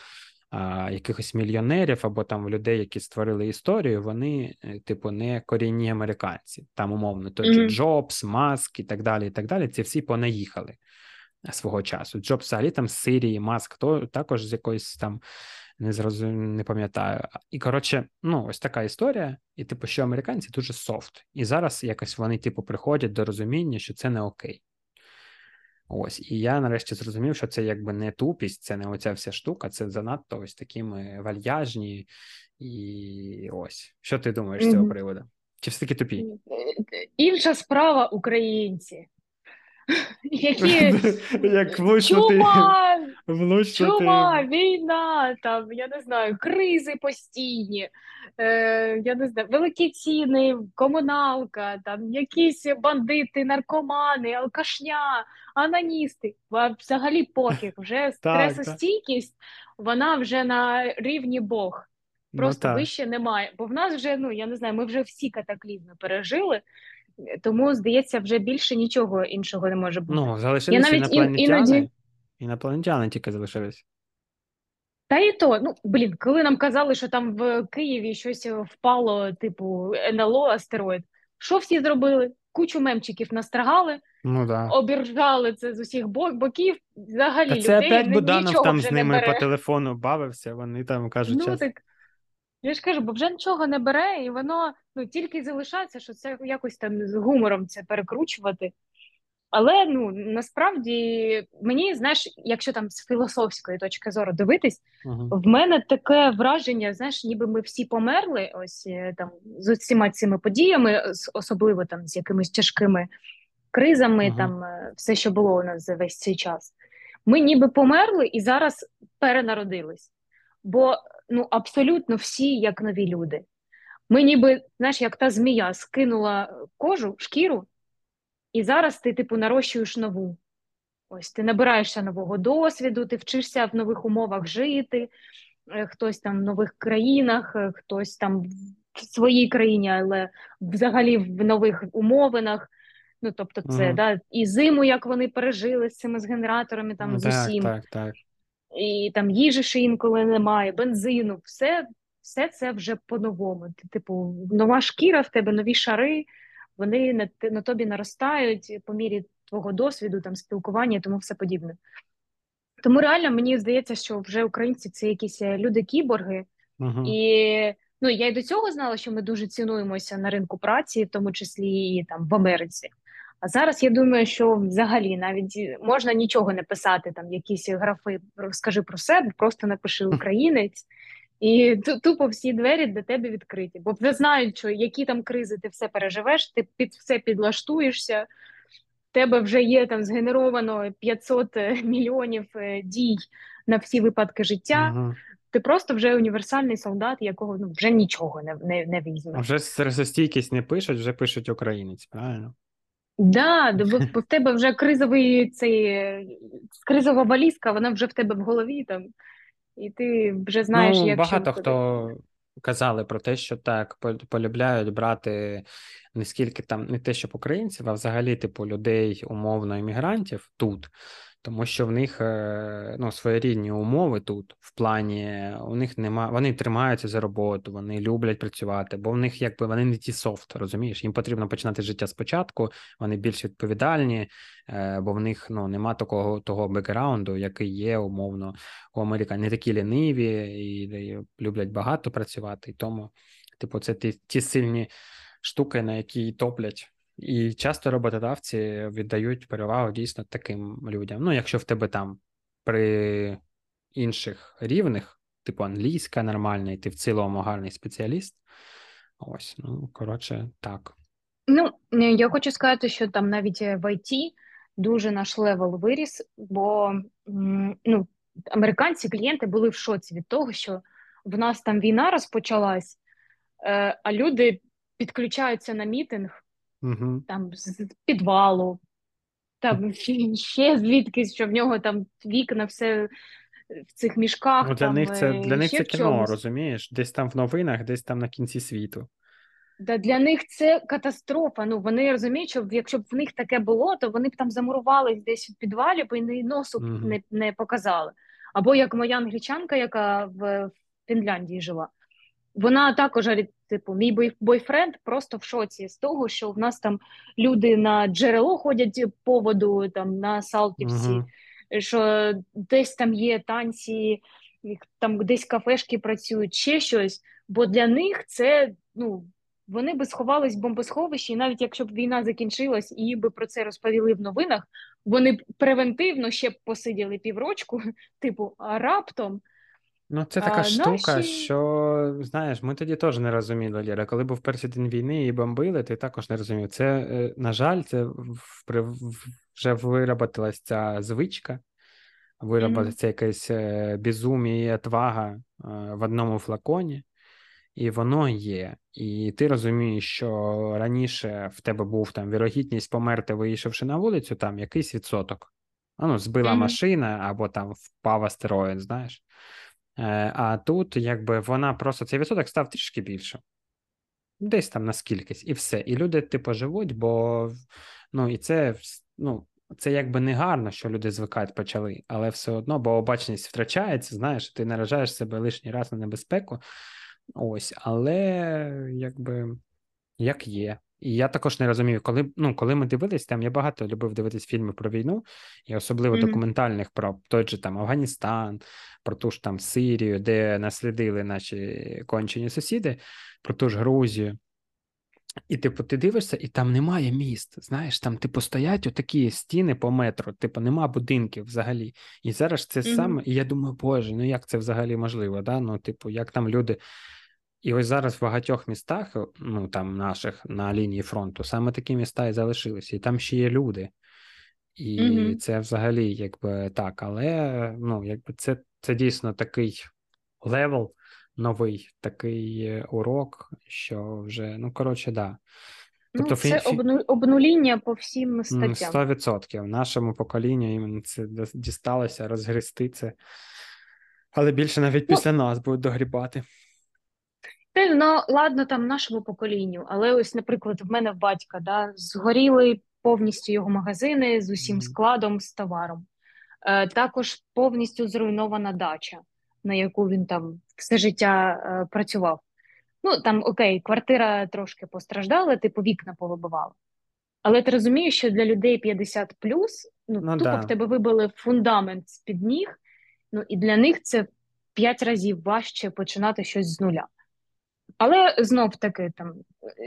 А, Якихось мільйонерів або там людей, які створили історію, вони, е, типу, не корінні американці. Там, умовно, той mm-hmm. Джобс, Маск і так далі. і так далі. Ці всі понаїхали свого часу. Джоб взагалі там з Сирії, Маск, то також з якоїсь там не зрозум... не пам'ятаю. І коротше, ну ось така історія, і типу, що американці дуже софт. І зараз якось вони, типу, приходять до розуміння, що це не окей. Ось, і я нарешті зрозумів, що це якби не тупість, це не оця вся штука, це занадто ось такими вальяжні. І ось. Що ти думаєш з цього приводу? Чи все таки тупі? Інша справа українці. Які Як влучнути, чума, влучнути. чума, війна, там, я не знаю, кризи постійні, е, я не знаю, великі ціни, комуналка, там якісь бандити, наркомани, алкашня, ананісти. Взагалі пофіг, вже стресостійкість, вона вже на рівні Бог. Ну Просто ну, вище немає. Бо в нас вже, ну я не знаю, ми вже всі катаклізми пережили. Тому, здається, вже більше нічого іншого не може бути. Ну, залишилися навіть інопланетяни. Іноді... Інопланетяни тільки залишились. Та і то, ну блін, коли нам казали, що там в Києві щось впало, типу НЛО, астероїд, що всі зробили? Кучу мемчиків настрагали, ну, да. обіржали це з усіх боків. Взагалі Та це людей опять Буданов там з ними по телефону бавився. Вони там кажуть, ну, час. так я ж кажу, бо вже нічого не бере, і воно ну тільки залишається, що це якось там з гумором це перекручувати. Але ну насправді мені, знаєш, якщо там з філософської точки зору дивитись, uh-huh. в мене таке враження, знаєш, ніби ми всі померли, ось е, там з усіма цими подіями, особливо там з якимись тяжкими кризами, uh-huh. там е, все, що було у нас за весь цей час. Ми ніби померли і зараз перенародились. Бо ну абсолютно всі як нові люди. Ми ніби, знаєш, як та змія скинула кожу, шкіру, і зараз ти, типу, нарощуєш нову. Ось ти набираєшся нового досвіду, ти вчишся в нових умовах жити, е, хтось там в нових країнах, е, хтось там в своїй країні, але взагалі в нових умовинах. Ну, тобто, це угу. да, і зиму, як вони пережили з цими з генераторами, там з усім. Так, так і там їжі ще інколи немає, бензину, все все це вже по-новому. Типу, нова шкіра в тебе, нові шари, вони на на тобі наростають по мірі твого досвіду, там спілкування і тому все подібне. Тому реально мені здається, що вже українці це якісь е, люди-кіборги, uh-huh. і ну я й до цього знала, що ми дуже цінуємося на ринку праці, в тому числі і там в Америці. А зараз я думаю, що взагалі навіть можна нічого не писати, там якісь графи, розкажи про себе, просто напиши українець, і тупо всі двері до тебе відкриті. Бо вже знають, що які там кризи ти все переживеш, ти під все підлаштуєшся. В тебе вже є там згенеровано 500 мільйонів е, дій на всі випадки життя. Угу. Ти просто вже універсальний солдат, якого ну вже нічого не не, не візьме. Вже стресостійкість не пишуть, вже пишуть українець, правильно? Да, бо в тебе вже кризовий цей кризова валізка, вона вже в тебе в голові там, і ти вже знаєш, ну, як багато хто казали про те, що так полюбляють брати не скільки там не те, щоб українців, а взагалі, типу, людей умовно іммігрантів тут тому що в них е, ну, своєрідні умови тут, в плані у них нема, вони тримаються за роботу, вони люблять працювати, бо в них якби вони не ті софт, розумієш? Їм потрібно починати життя спочатку, вони більш відповідальні, е, бо в них ну, нема такого того бекграунду, який є умовно у американ. Не такі ліниві і, і люблять багато працювати. І тому, типу, це ті, ті сильні штуки, на які топлять. І часто роботодавці віддають перевагу дійсно таким людям. Ну, якщо в тебе там при інших рівнях, типу англійська нормальна, і ти в цілому гарний спеціаліст. Ось, ну коротше, так. Ну, я хочу сказати, що там навіть в IT дуже наш level виріс, бо ну, американці клієнти були в шоці від того, що в нас там війна розпочалась, е, а люди підключаються на meeting угу. там з підвалу, там ще звідкись, що в нього там вікна, все в цих мішках. Ну, Для там, них це для них це кіно, розумієш? Десь там в новинах, десь там на кінці світу. Да, Для них це катастрофа. Ну вони розуміють, що якщо б в них таке було, то вони б там замурувались десь в підвалі, бо і носу б mm не не показали. Або як моя англічанка, яка в Фінляндії жила, вона також типу, мій бойфренд просто в шоці з того, що в нас там люди на джерело ходять по воду, там на Салтівці, uh -huh. що десь там є танці, там десь кафешки працюють, ще щось. Бо для них це ну. Вони би сховались в бомбосховищі, і навіть якщо б війна закінчилась і би про це розповіли в новинах, вони б превентивно ще б посиділи піврочку, типу, а раптом Ну, це така а, штука, наші... що знаєш, ми тоді теж не розуміли, Ліра. Коли був перший день війни і бомбили, ти також не розумів. Це, е, на жаль, це вже вироботилась ця звичка, вироботилася mm-hmm. якась е, безумія і отвага е, в одному флаконі, і воно є. І ти розумієш, що раніше в тебе був там вірогідність померти, вийшовши на вулицю, там якийсь відсоток. Ну, збила mm-hmm. машина або там впав астероїд, знаєш. Е, а тут, якби вона просто цей відсоток став трішки більше. Десь там на скількись, і все. І люди, типу, живуть, бо ну, і це ну, це якби не гарно, що люди звикають почали, але все одно, бо обачність втрачається, знаєш, ти наражаєш себе лишній раз на небезпеку. Ось, але якби як є. І я також не розумію, коли ну, коли ми дивились, там я багато любив дивитись фільми про війну, і особливо mm-hmm. документальних про той же там Афганістан, про ту ж там Сирію, де наслідили наші кончені сусіди, про ту ж Грузію. І, типу, ти дивишся, і там немає міст. Знаєш, там, типу, стоять отакі стіни по метру, типу, нема будинків взагалі. І зараз це mm-hmm. саме, і я думаю, боже, ну як це взагалі можливо? да? Ну, типу, як там люди і ось зараз в багатьох містах, ну там наших на лінії фронту, саме такі міста і залишилися, і там ще є люди. І mm це взагалі якби так, але ну, якби це це дійсно такий level новий, такий е, урок, що вже, ну, коротше, да. Ну, тобто, ну, Це обну... обнуління по всім статтям. 100%. Нашому поколінню іменно це дісталося розгрести це. Але більше навіть ну, після нас будуть догрібати. Ну, ладно, там нашому поколінню, але ось, наприклад, в мене в батька да, згоріли повністю його магазини з усім складом, з товаром. Е, Також повністю зруйнована дача, на яку він там все життя е, працював. Ну там окей, квартира трошки постраждала, типу вікна повибивала. Але ти розумієш, що для людей 50 плюс, ну, ну тупо да. в тебе вибили фундамент з під ніг, ну і для них це 5 разів важче починати щось з нуля. Але знов таки, там,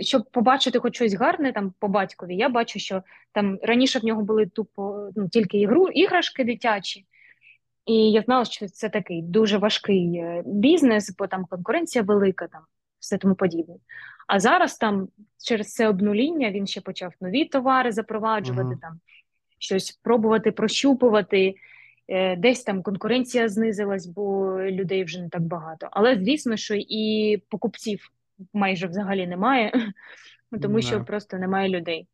щоб побачити хоч щось гарне там по батькові, я бачу, що там раніше в нього були тупо ну, тільки ігру, іграшки дитячі, і я знала, що це такий дуже важкий е, бізнес, бо там конкуренція велика, там все тому подібне. А зараз там через це обнуління він ще почав нові товари запроваджувати, Мгм. там щось пробувати прощупувати. Е, Десь там конкуренція знизилась, бо людей вже не так багато. Але звісно, що і покупців майже взагалі немає, тому що просто немає людей.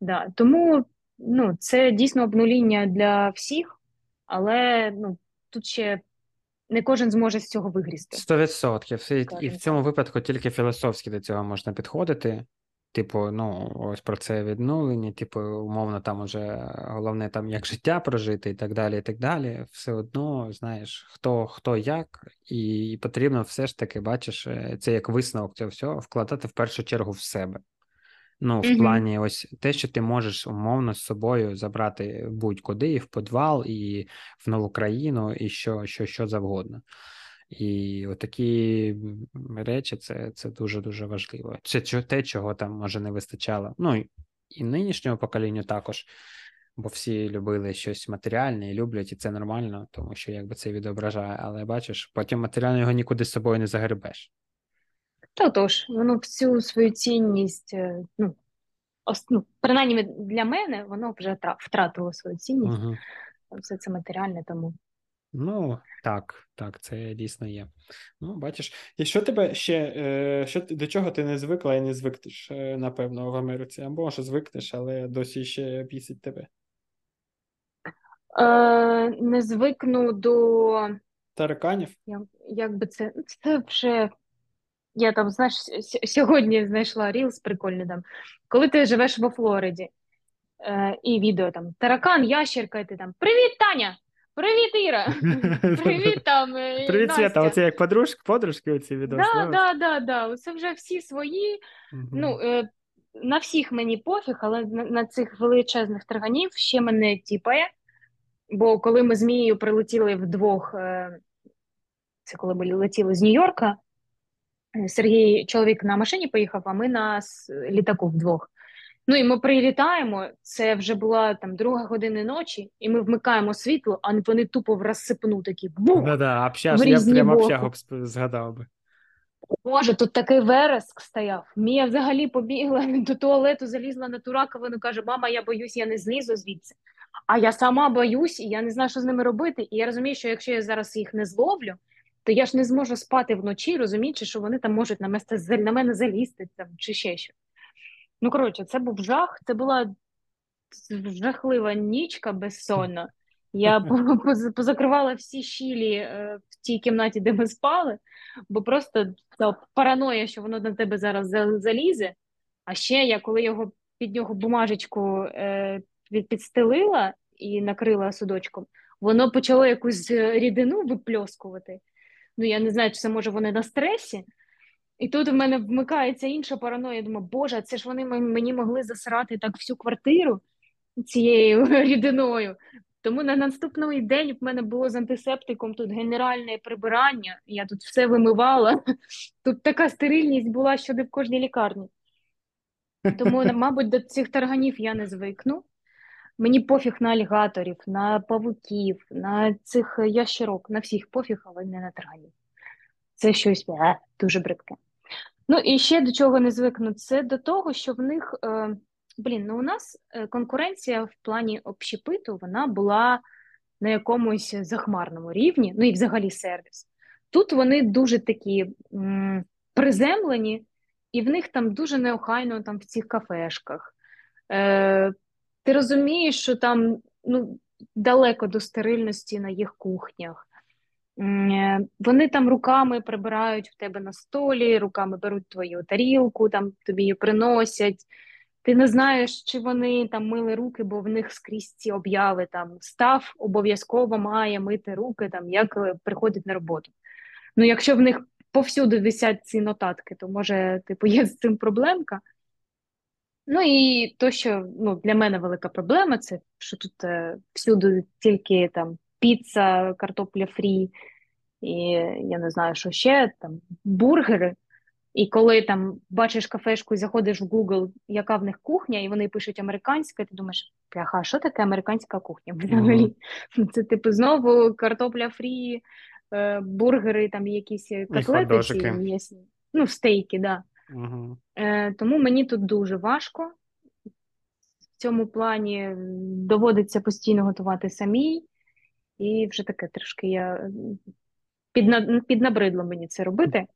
Да. Тому ну, це дійсно обнуління для всіх, але ну, тут ще не кожен зможе з цього вигрісти, Сто відсотків. І в цьому випадку тільки філософськи до цього можна підходити. Типу, ну, ось про це відновлення, типу, умовно, там уже головне там як життя прожити і так далі, і так далі. Все одно, знаєш, хто хто як, і потрібно все ж таки, бачиш, е, це як висновок цього всього, вкладати в першу чергу в себе. Ну, в Угу. плані, ось те, що ти можеш умовно з собою забрати будь-куди, і в підвал, і в нову країну, і що, що, що завгодно. І отакі речі це, це дуже дуже важливо. Це те, чого там може не вистачало. Ну і- нинішнього поколінню також, бо всі любили щось матеріальне і люблять, і це нормально, тому що якби це відображає. Але бачиш, потім матеріально його нікуди з собою не загребеш. Та тож, воно всю свою цінність, е, ну, ос, ну, принаймні для мене, воно вже втратило свою цінність. Угу. Все це матеріальне, тому. Ну, так, так, це дійсно є. Ну, бачиш, і що тебе ще, е, що, до чого ти не звикла і не звикнеш, е, напевно, в Америці? Або може звикнеш, але досі ще бісить тебе. Е, не звикну до Тараканів? як, як би це, це вже. Я там, знаєш, сьогодні знайшла рілс прикольний там. Коли ти живеш во Флориді, е, і відео там таракан, ящерка, і ти там Привіт, Таня! Привіт, Іра! Привіт там е, Привіт, Свята, оце як подружки, подружки оці відео Да, да, да, да. Це вже всі свої. Ну, е, на всіх мені пофіг, але на, на цих величезних тарганів ще мене тіпає. Бо коли ми з Мією прилетіли вдвох, е, це коли ми летіли з Нью-Йорка, Сергій чоловік на машині поїхав, а ми на літаку вдвох. Ну і ми прилітаємо. Це вже була там друга година ночі, і ми вмикаємо світло, а вони тупо в розсипну такі бух! Да-да, общаж, в я різні прям общагу згадав би. Боже, тут такий вереск стояв. Мія взагалі побігла до туалету, залізла на ту раковину, каже: Мама, я боюсь, я не злізу звідси. А я сама боюсь, і я не знаю, що з ними робити. І я розумію, що якщо я зараз їх не зловлю, то я ж не зможу спати вночі, розуміючи, що вони там можуть на мене залізти там чи ще що. Ну коротше, це був жах. Це була жахлива нічка безсонна. Я позакривала всі щілі е, в тій кімнаті, де ми спали, бо просто та параноя, що воно на тебе зараз залізе. А ще я коли його під нього бумажечку е, підстелила і накрила судочком, воно почало якусь е, рідину випльоскувати. Ну, я не знаю, чи це може вони на стресі. І тут в мене вмикається інша параноя. Думаю, боже, це ж вони мені могли засрати так всю квартиру цією рідиною. Тому на наступний день в мене було з антисептиком тут генеральне прибирання. Я тут все вимивала. Тут така стерильність була, що не в кожній лікарні. Тому, мабуть, до цих тарганів я не звикну. Мені пофіг на алігаторів, на павуків, на цих ящерок, на всіх пофіг, але не на тарганів. Це щось е, дуже бридке. Ну і ще до чого не звикну, це до того, що в них, е, блін, ну у нас е, конкуренція в плані общепиту, вона була на якомусь захмарному рівні, ну і взагалі сервіс. Тут вони дуже такі м, приземлені, і в них там дуже неохайно там в цих кафешках. Е, ти розумієш, що там ну, далеко до стерильності на їх кухнях. Е, Вони там руками прибирають в тебе на столі, руками беруть твою тарілку, там тобі її приносять. Ти не знаєш, чи вони там мили руки, бо в них скрізь ці обяви там став обов'язково має мити руки, там як е, приходить на роботу. Ну, якщо в них повсюди висять ці нотатки, то може, типу, є з цим проблемка. Ну і то, що ну, для мене велика проблема, це що тут е, всюди тільки там піца, картопля фрі, і я не знаю, що ще там бургери. І коли там бачиш кафешку, і заходиш в Google, яка в них кухня, і вони пишуть американська, ти думаєш, пляха, що таке американська кухня? Взагалі, Угу. це типу знову картопля фрі, е, бургери, там якісь котлети м'ясні, ну, стейки, да. Угу. Е, тому мені тут дуже важко. В цьому плані доводиться постійно готувати самій, і вже таке трошки я підна, піднабридло мені це робити.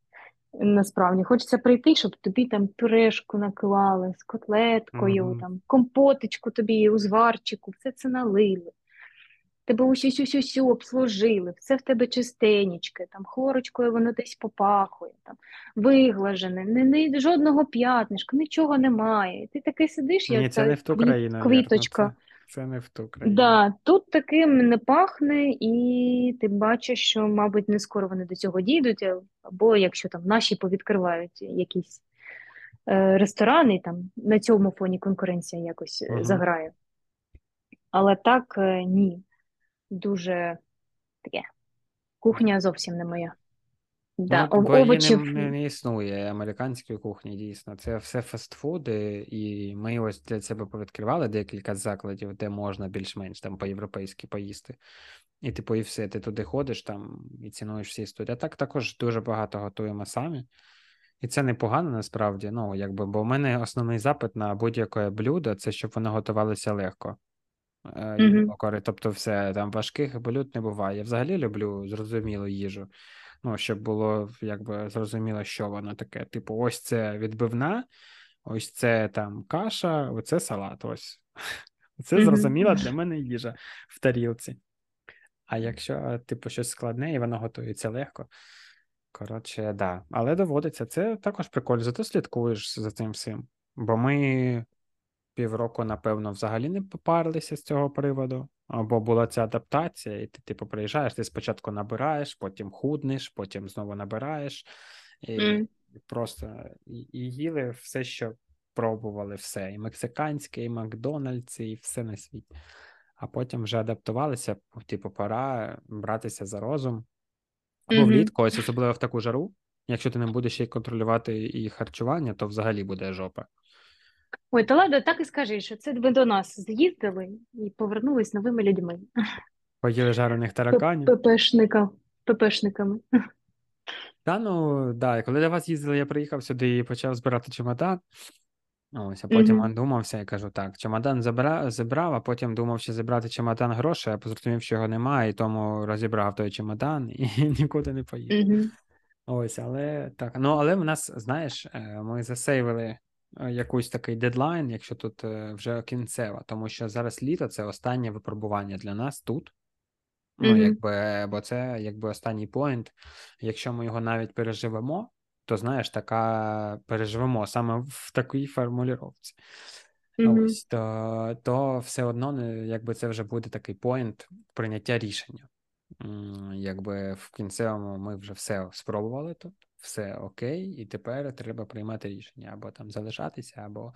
Насправді хочеться прийти, щоб тобі там пюрешку наклали з котлеткою, Угу. там компоточку тобі, узварчику, все це налили. Тебе усю сю сю обслужили, все в тебе чистенечке, там хлорочкою воно десь попахує, там виглажене, не, не, жодного п'ятнишка, нічого немає. І ти такий сидиш, Ні, як це та не в ту країну, квіточка. Це, це не в ту країну. Да, тут таким не пахне, і ти бачиш, що, мабуть, не скоро вони до цього дійдуть, або якщо там наші повідкривають якісь е, ресторани, там на цьому фоні конкуренція якось Угу. заграє. Але так е, ні, дуже таке. Кухня зовсім не моя. Да, Ну, її не, овочів. не, не існує американської кухні, дійсно. Це все фастфуди, і ми ось для себе повідкривали декілька закладів, де можна більш-менш там по-європейськи поїсти. І типу, і все, ти туди ходиш там і цінуєш всі історії. А так також дуже багато готуємо самі. І це непогано насправді. Ну, якби, бо в мене основний запит на будь-яке блюдо це щоб воно готувалося легко. Корисно. Тобто, все там важких блюд не буває. Я взагалі люблю зрозумілу їжу. Ну, щоб було якби зрозуміло, що воно таке. Типу, ось це відбивна, ось це там каша, оце салат. Ось. Це зрозуміла для мене їжа в тарілці. А якщо, типу, щось складне і воно готується легко. Коротше, да. Але доводиться. Це також прикольно. Зато слідкуєш за цим всім. Бо ми півроку, напевно, взагалі не попарилися з цього приводу. Або була ця адаптація, і ти, типу, приїжджаєш, ти спочатку набираєш, потім худнеш, потім знову набираєш. І М. просто і, їли все, що пробували, все. І мексиканське, і Макдональдс, і все на світі. А потім вже адаптувалися, типу, пора братися за розум. Або Мгм. влітку, ось особливо в таку жару. Якщо ти не будеш ще контролювати і харчування, то взагалі буде жопа. Ой, та ладно, так і скажи, що це ви до нас з'їздили і повернулись новими людьми. Поїли жарених тараканів. ППшника, ППшниками. Та ну да, коли до вас їздили, я приїхав сюди і почав збирати чемодан. Ось, а потім Мгм. думався і кажу: так, чемодан забра... забрав, а потім думав, ще забрати чемодан грошей, а зрозумів, що його немає, і тому розібрав той чемодан і нікуди не поїхав. Мгм. Ось, але так. Ну, але в нас, знаєш, е, ми засейвили якийсь такий дедлайн, якщо тут е, вже кінцева, тому що зараз літо це останнє випробування для нас тут. Ну, Мгм. якби, бо це якби останній point. Якщо ми його навіть переживемо, то знаєш, така переживемо саме в такій формулювання. Мгм. Ось то, то все одно якби це вже буде такий point прийняття рішення. Якби в кінцевому ми вже все спробували тут, все окей, і тепер треба приймати рішення або там залишатися, або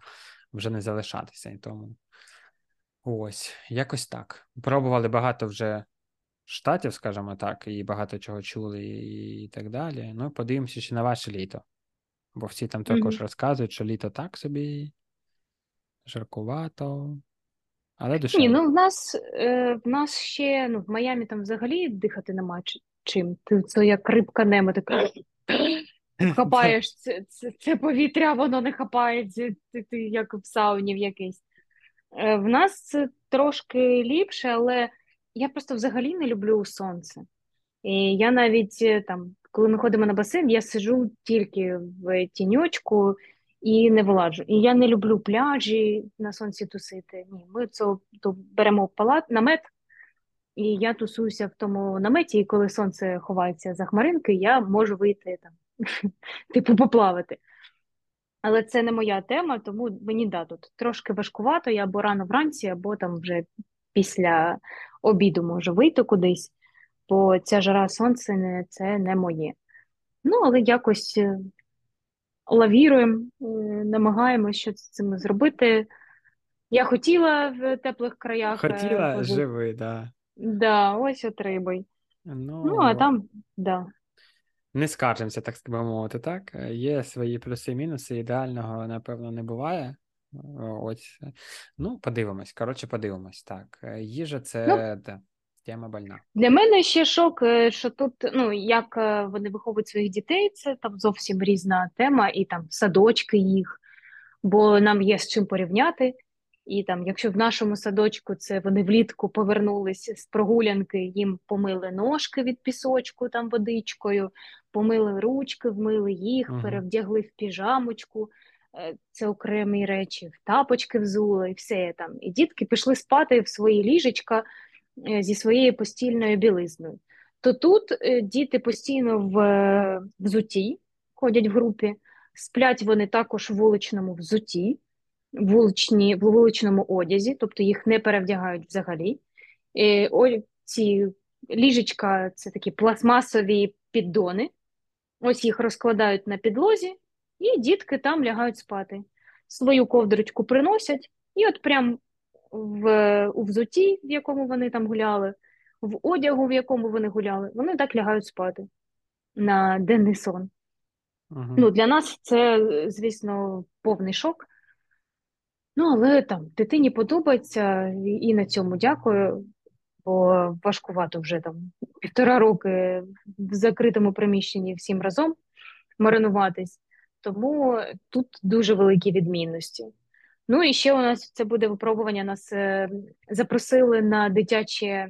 вже не залишатися. І тому ось якось так. Пробували багато вже штатів, скажімо так, і багато чого чули, і так далі. Ну, подивимося ще на ваше літо. Бо всі там також Мгм. розказують, що літо так собі, жаркувато, але Ні, ну в нас е, в нас ще ну в Майамі там взагалі дихати нема чим. Ти це як рибка Немо, така хапаєш це, це, це повітря, воно не хапається. Ти, ти як в сауні в якийсь. Е, В нас це трошки ліпше, але я просто взагалі не люблю сонце. І я навіть е, там, коли ми ходимо на басейн, я сиджу тільки в тіньочку і не вилажу. І я не люблю пляжі на сонці тусити. Ні, ми це то беремо палат, намет, і я тусуюся в тому наметі, і коли сонце ховається за хмаринки, я можу вийти там, типу, поплавати. Але це не моя тема, тому мені да, тут трошки важкувато, я або рано вранці, або там вже після обіду можу вийти кудись, бо ця жара сонце не, це не моє. Ну, але якось е, лавіруємо, е, намагаємося щось з цим зробити. Я хотіла в теплих краях е, Хотіла пожити. живи, да. Да, ось от рибой. Ну, а Ну, там, да. не скаржимося, так би мовити, так? Є свої плюси і мінуси. Ідеального, напевно, не буває. Ось. Ну, подивимось. Коротше, подивимось. Так. Їжа це Ну, да, тема больна. Для мене ще шок, е, що тут, ну, як е, вони виховують своїх дітей, це там зовсім різна тема, і там садочки їх, бо нам є з чим порівняти. І там, якщо в нашому садочку це вони влітку повернулись з прогулянки, їм помили ножки від пісочку там водичкою, помили ручки, вмили їх, Угу. перевдягли в піжамочку, е, це окремі речі, в тапочки взули, і все там. І дітки пішли спати в свої ліжечка е, зі своєю постільною білизною. То тут е, діти постійно в взуті ходять в групі, сплять вони також в вуличному взуті вуличні, в вуличному одязі, тобто їх не перевдягають взагалі. І, о, ці ліжечка це такі пластмасові піддони. Ось їх розкладають на підлозі, і дітки там лягають спати. Свою ковдрочку приносять, і от прям в, у взуті, в якому вони там гуляли, в одягу, в якому вони гуляли, вони так лягають спати на денний сон. Угу. Ну, Для нас це, звісно, повний шок. Ну, але там дитині подобається, і на цьому дякую, бо важкувато вже там півтора роки в закритому приміщенні всім разом маринуватись. Тому тут дуже великі відмінності. Ну і ще у нас це буде випробування. Нас е, запросили на дитяче,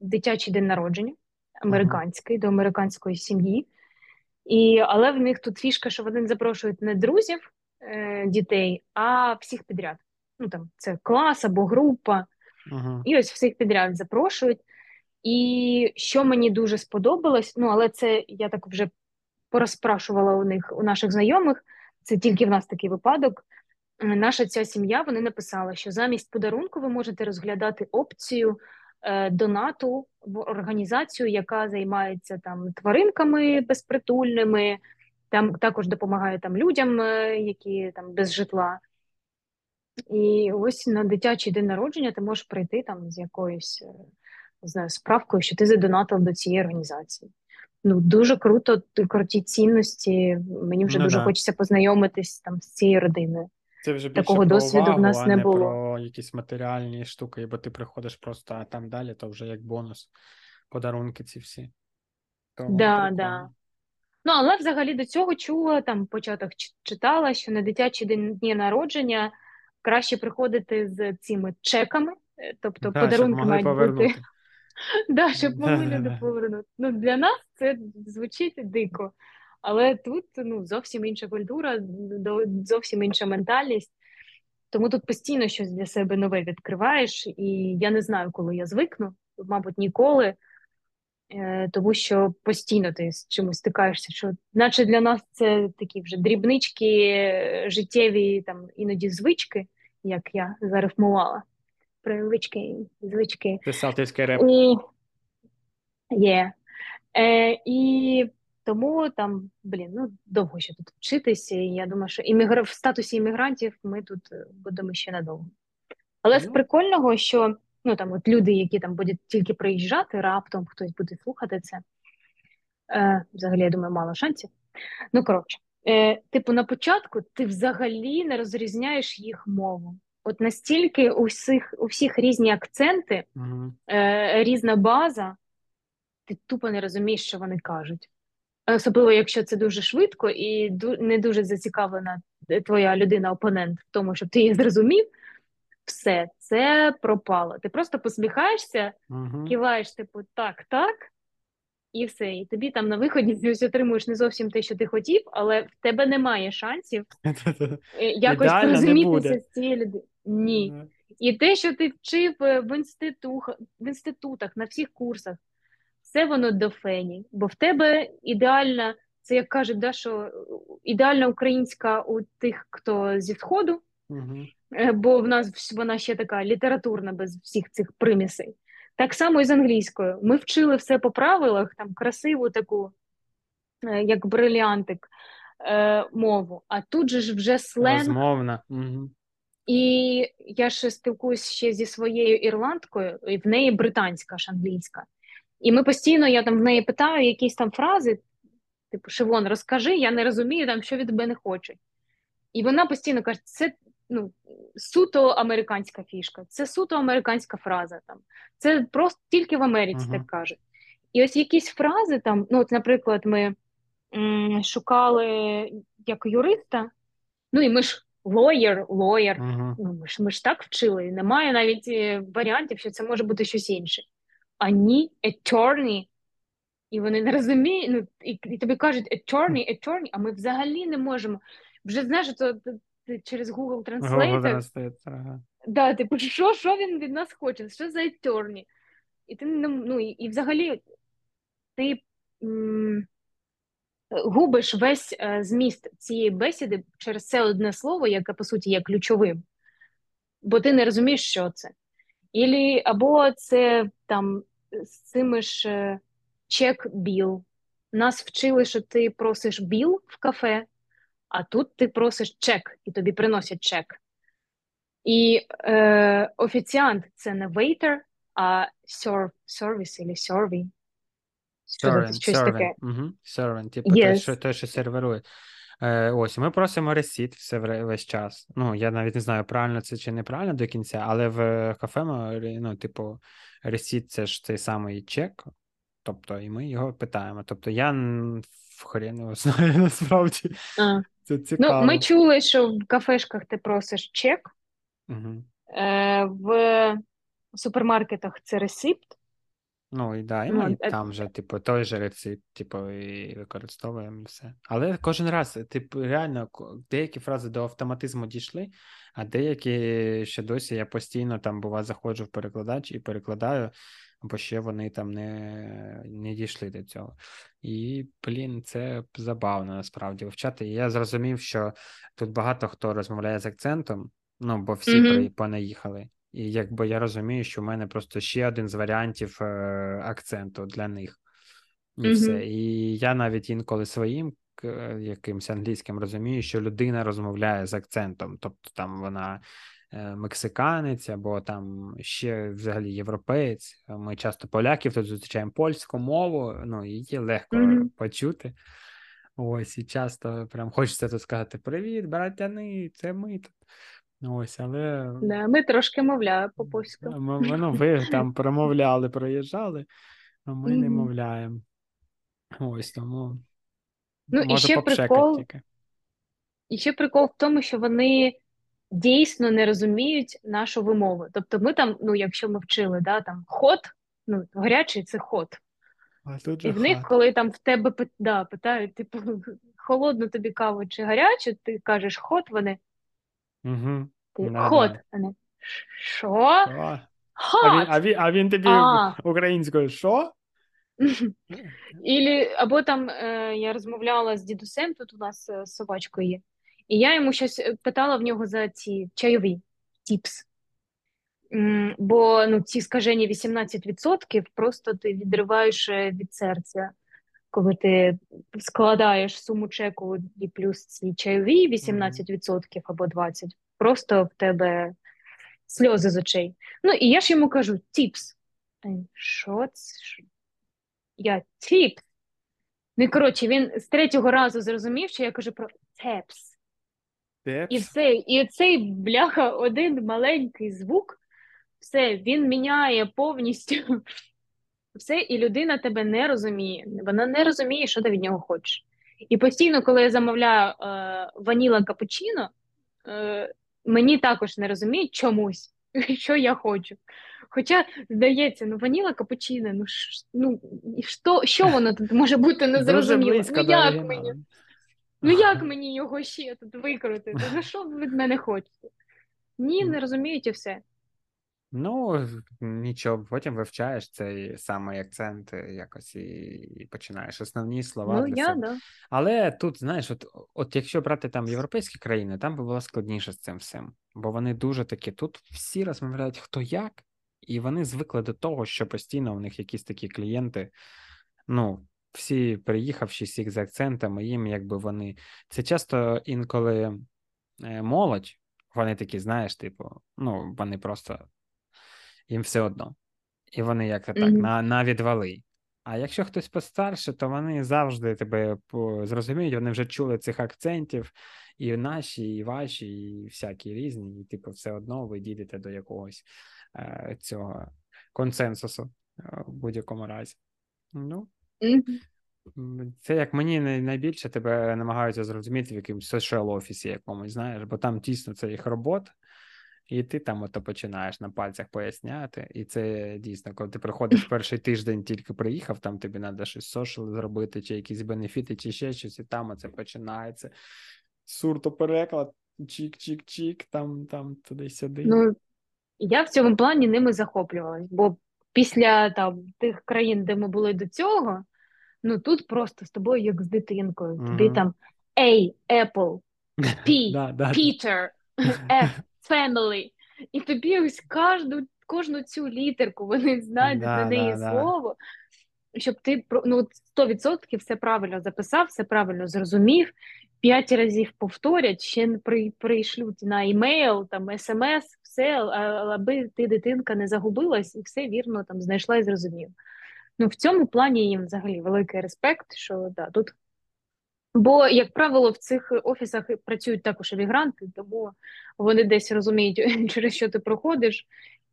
дитячий день народження, американський, до американської сім'ї. І, Але в них тут фішка, що вони запрошують не друзів е, дітей, а всіх підряд. Ну там це клас або група. Угу. І ось всіх підряд запрошують. І що мені дуже сподобалось, ну але це я так вже порозпрашувала у них, у наших знайомих, це тільки в нас такий випадок. Наша ця сім'я вони написала, що замість подарунку ви можете розглядати опцію е, донату в організацію, яка займається там тваринками безпритульними, там також допомагає там людям, е, які там без житла. І ось на дитячий день народження ти можеш прийти там з якоюсь е, не знаю, справкою, що ти задонатив до цієї організації. Ну, дуже круто, круті цінності. Мені вже Ну дуже да. хочеться познайомитись там з цією родиною. Це вже більше Такого про досвіду в нас а не не було. про якісь матеріальні штуки, бо ти приходиш просто, а там далі, то вже як бонус, подарунки ці всі. Тому Да, прикольно. да. Ну, але взагалі до цього чула, там початок читала, що на дитячі дні народження краще приходити з цими чеками, е, тобто Да, подарунки мають бути, повернути. да, щоб могли Да-да-да. повернути. Ну, для нас це звучить дико. Але тут ну, зовсім інша культура, зовсім інша ментальність. Тому тут постійно щось для себе нове відкриваєш, і я не знаю, коли я звикну, мабуть, ніколи. Е, тому що постійно ти з чимось стикаєшся, що наче для нас це такі вже дрібнички, е, життєві там іноді звички, як я зарифмувала. Привички, звички. Це салтівський реп. І є. Е, і тому там, блін, ну довго ще тут вчитися. І я думаю, що іммігр... в статусі іммігрантів ми тут е, будемо ще надовго. Але з Ну. прикольного, що ну там от люди, які там будуть тільки приїжджати, раптом хтось буде слухати це. Е, взагалі, я думаю, мало шансів. Ну, коротше, е, типу, на початку ти взагалі не розрізняєш їх мову. От настільки у всіх, у всіх різні акценти, Угу. е, різна база, ти тупо не розумієш, що вони кажуть. Особливо, якщо це дуже швидко і ду- не дуже зацікавлена е, твоя людина-опонент в тому, щоб ти її зрозумів, все, це пропало. Ти просто посміхаєшся, Угу. киваєш, типу, так, так, і все. І тобі там на виході ти ось отримуєш не зовсім те, що ти хотів, але в тебе немає шансів е, якось порозумітися з цією людиною. Ні. І те, що ти вчив е, в інститутах, в інститутах, на всіх курсах, все воно до фені. Бо в тебе ідеальна, це як кажуть, да, що е, ідеальна українська у тих, хто зі Сходу, Угу. Е, бо в нас вона ще така літературна без всіх цих примісей. Так само і з англійською. Ми вчили все по правилах, там красиву таку, е, як бриліантик, е, мову. А тут же ж вже сленг. Розмовна. Угу. І я ж спілкуюсь ще зі своєю ірландкою, і в неї британська ж англійська. І ми постійно, я там в неї питаю якісь там фрази, Типу, Шивон, розкажи, я не розумію, там, що від тебе не хочуть. І вона постійно каже, це ну, суто американська фішка, це суто американська фраза. Там. Це просто тільки в Америці uh-huh. так кажуть. І ось якісь фрази там, ну, от, наприклад, ми м, шукали як юриста, ну і ми ж lawyer, lawyer, uh-huh. ну ми ж ми ж так вчили. Немає навіть е, варіантів, що це може бути щось інше. А ні, attorney, і вони не розуміють, ну, і, і тобі кажуть attorney, attorney, а ми взагалі не можемо. Вже знаєш, то через Google Translate. Google ага. Да, типу, що що він від нас хоче? Що за attorney? І ти ну, і, і взагалі ти м, губиш весь е, зміст цієї бесіди через це одне слово, яке по суті є ключовим, бо ти не розумієш, що це. Ілі, або це там з цими ж чек біл. Нас вчили, що ти просиш біл в кафе, а тут ти просиш чек, і тобі приносять чек. І е, офіціант це не waiter, а serve, service або servy. Servant, щось servant. таке. Угу. Servant, типу yes. той, що, той, що серверує. Е, Ось, ми просимо ресіт все весь час. Ну, я навіть не знаю, правильно це чи неправильно до кінця, але в кафе, ну, типу, ресіт це ж цей самий чек, тобто, і ми його питаємо. Тобто, я хрен знаю насправді. А. Це ну, цікаво. Ну, Ми чули, що в кафешках ти просиш чек, угу. е, в супермаркетах це ресипт. Ну і да, і ми ну, там вже, типу, той же рецепт, типу, і використовуємо і все. Але кожен раз, типу, реально, деякі фрази до автоматизму дійшли, а деякі ще досі я постійно там, бува, заходжу в перекладач і перекладаю, бо ще вони там не не дійшли до цього. І, блін, це забавно насправді вивчати. І я зрозумів, що тут багато хто розмовляє з акцентом, ну, бо всі mm-hmm. понаїхали. І якби я розумію, що в мене просто ще один з варіантів е, акценту для них. І mm-hmm. все. І я навіть інколи своїм якимось англійським розумію, що людина розмовляє з акцентом, тобто там вона е, мексиканець або там ще взагалі європеєць. Ми часто поляків тут зустрічаємо польську мову, ну її легко mm-hmm. почути. Ось і часто прям хочеться тут сказати: Привіт, братяни, це ми тут. Ось, але. Да, Ми трошки мовляємо по польську. Ну, ви там промовляли, проїжджали, а ми не мовляємо. Ось тому. Ну, і ще прикол, тільки. І ще прикол в тому, що вони дійсно не розуміють нашу вимову. Тобто, ми там, ну, якщо ми вчили, да, там хот, ну, гарячий це хот. А тут І в них, коли там в тебе да, питають, типу, холодну тобі каву чи гарячу, ти кажеш хот, вони. Угу. Ти, хот. Вони. Що? А він, а, він, а він тобі а. українською що? Ілі, або там е, я розмовляла з дідусем, тут у нас е, собачкою є, і я йому щось е, питала в нього за ці чайові тіпс. Бо ну, ці скажені 18% просто ти відриваєш е, від серця, коли ти складаєш суму чеку і плюс ці чайові 18% або 20%, просто в тебе сльози з очей. Ну і я ж йому кажу: тіпс. Що це? Я тіпс. Ну і коротше, він з третього разу зрозумів, що я кажу про тепс. І все, і цей бляха один маленький звук, все, він міняє повністю все, і людина тебе не розуміє. Вона не розуміє, що ти від нього хочеш. І постійно, коли я замовляю е, vanilla cappuccino, е, мені також не розуміють чомусь, що я хочу. Хоча, здається, ну vanilla cappuccino, ну ш, ну що що воно тут може бути незрозуміло? Ну як мені? Ну як мені його ще тут викрутити? Ну що ви від мене хочете? Ні, не розуміють і все. Ну, нічого, потім вивчаєш цей самий акцент е, якось і, і починаєш основні слова. Ну, для я, себе. да. Але тут, знаєш, от от якщо брати там європейські країни, там би було складніше з цим всім. Бо вони дуже такі, тут всі розмовляють хто як, і вони звикли до того, що постійно у них якісь такі клієнти, ну, всі приїхавши всіх з акцентами, їм якби вони. Це часто інколи е, молодь, вони такі, знаєш, типу, ну, вони просто їм все одно. І вони як то так, mm-hmm. на на відвали. А якщо хтось постарше, то вони завжди тебе зрозуміють, вони вже чули цих акцентів, і наші, і ваші, і всякі різні, і типу, все одно ви дійдете до якогось е, цього консенсусу е, в будь-якому разі. Ну, це як мені найбільше тебе намагаються зрозуміти в якомусь social офісі якомусь, знаєш, бо там тісно це їх робота. І ти там ото починаєш на пальцях поясняти. І це дійсно, коли ти приходиш перший тиждень, тільки приїхав, там тобі треба щось social зробити, чи якісь бенефіти, чи ще щось, і там оце починається. Сурдопереклад, чік-чік-чік, там, там, туди-сюди. Ну, я в цьому плані ними захоплювалась, бо після там тих країн, де ми були до цього, ну тут просто з тобою, як з дитинкою. Тобі mm-hmm. там A, Apple, P, Peter, F, Family. І тобі ось кожну кожну цю літерку вони знають на неї слово, щоб ти ну, 100% все правильно записав, все правильно зрозумів, п'ять разів повторять, ще при, прийшлють на емейл, там смс, все, аби ти дитинка не загубилась і все вірно там знайшла і зрозуміла. Ну, в цьому плані їм взагалі великий респект, що да, тут. Бо, як правило, в цих офісах працюють також емігранти, тому вони десь розуміють, через що ти проходиш,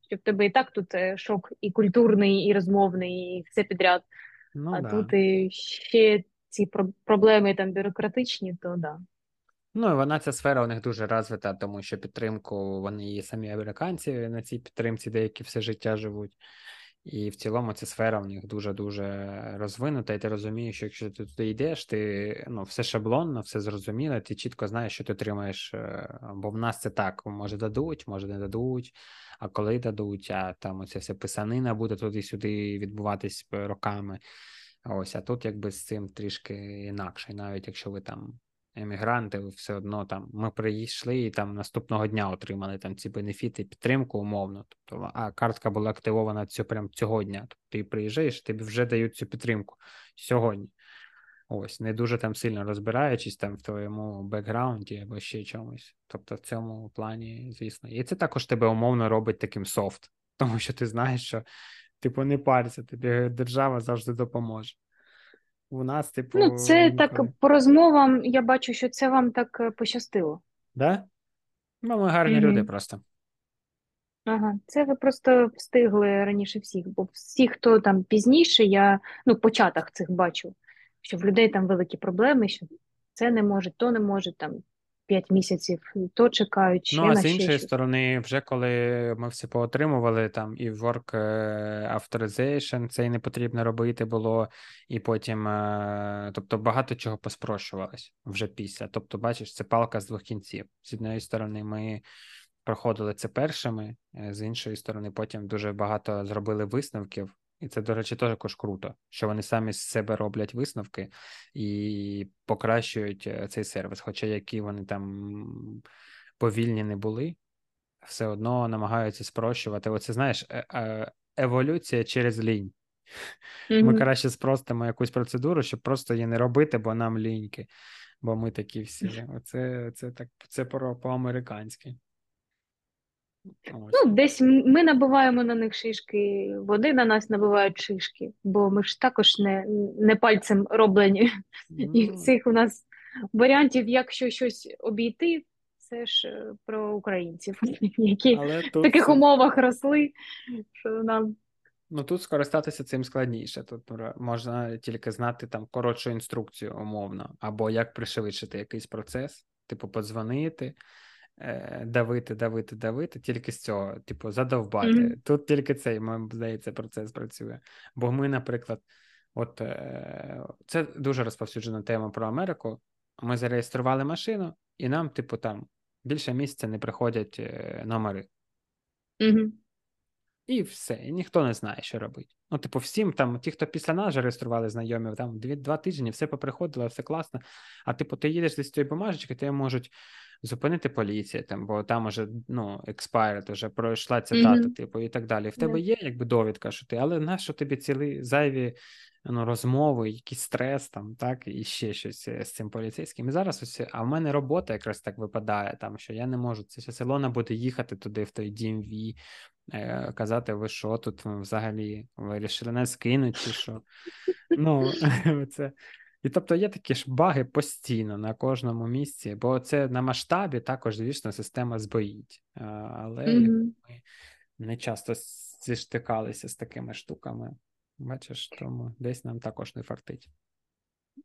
що в тебе і так тут е, шок і культурний, і розмовний, і все підряд. Ну, а да. тут і ще ці проблеми там бюрократичні, то да. Ну і вона ця сфера у них дуже розвита, тому що підтримку вони і самі американці на цій підтримці деякі все життя живуть. І в цілому ця сфера в них дуже-дуже розвинута, і ти розумієш, що якщо ти туди йдеш, ти ну, все шаблонно, все зрозуміло, ти чітко знаєш, що ти отримаєш. Е, бо в нас це так: може дадуть, може не дадуть, а коли дадуть, а там оця вся писанина буде туди-сюди відбуватись роками. Ось, а тут якби з цим трішки інакше, навіть якщо ви там емігранти, все одно там ми прийшли і там наступного дня отримали там ці бенефіти, підтримку умовно. Тобто, а картка була активована цього, прям цього дня. Тобто ти приїжджаєш, тобі вже дають цю підтримку сьогодні. Ось, не дуже там сильно розбираючись там в твоєму бекграунді або ще чомусь. Тобто, в цьому плані, звісно, і це також тебе умовно робить таким софт, тому що ти знаєш, що типу не парся, тобі держава завжди допоможе. У нас, типу. Ну, це ніколи. так по розмовам, я бачу, що це вам так е, пощастило. Да? Ну, ми гарні mm-hmm. люди просто. Ага, це ви просто встигли раніше всіх, бо всі, хто там пізніше, я ну, початах цих бачу, що в людей там великі проблеми, що це не може, то не може, там 5 місяців, то чекають. ще Ну, а на з іншої щось. сторони, вже коли ми все поотримували, там і work е, authorization, це і не потрібно робити було, і потім, е, тобто багато чого поспрощувалось вже після. Тобто, бачиш, це палка з двох кінців. З однієї сторони, ми проходили це першими, е, з іншої сторони, потім дуже багато зробили висновків. І це, до речі, також круто, що вони самі з себе роблять висновки і покращують е, цей сервіс. Хоча які вони там повільні не були, все одно намагаються спрощувати. Оце знаєш, е, е, еволюція через лінь. Mm-hmm. Ми краще спростимо якусь процедуру, щоб просто її не робити, бо нам ліньки. Бо ми такі всі. Оце це так це по-американськи. Ну, десь ми набиваємо на них шишки, вони на нас набивають шишки, бо ми ж також не не пальцем роблені. Mm. І ну. цих у нас варіантів, якщо щось обійти, це ж е, про українців, які в таких це... умовах росли, що нам. Ну тут скористатися цим складніше. Тут можна тільки знати там коротшу інструкцію умовно, або як пришвидшити якийсь процес, типу подзвонити. Е, давити, давити, давити, тільки з цього, типу, задовбати. Mm-hmm. Тут тільки цей, мені здається, процес працює. Бо ми, наприклад, от е, це дуже розповсюджена тема про Америку. Ми зареєстрували машину, і нам, типу, там більше місяця не приходять е, номери. Mm-hmm. І все, і ніхто не знає, що робити. Ну, типу, всім там, ті, хто після нас реєстрували знайомі, там дві, два тижні, все поприходило, все класно. А типу, ти їдеш десь цієї бумажечки, тебе можуть зупинити поліція, там, бо там уже ну, expired, вже пройшла ця дата, mm-hmm. типу, і так далі. В тебе є якби довідка, що ти, але нащо тобі цілі зайві ну, розмови, якийсь стрес, там, так, і ще щось е, з цим поліцейським. І зараз ось, а в мене робота якраз так випадає, там, що я не можу. Це селона буде їхати туди, в той DMV, казати, ви що тут взагалі, вирішили не скинуть чи що. Ну, це. І тобто є такі ж баги постійно на кожному місці, бо це на масштабі також, звісно, система збоїть. Але mm-hmm. ми не часто зіштикалися з такими штуками. Бачиш, тому десь нам також не фартить.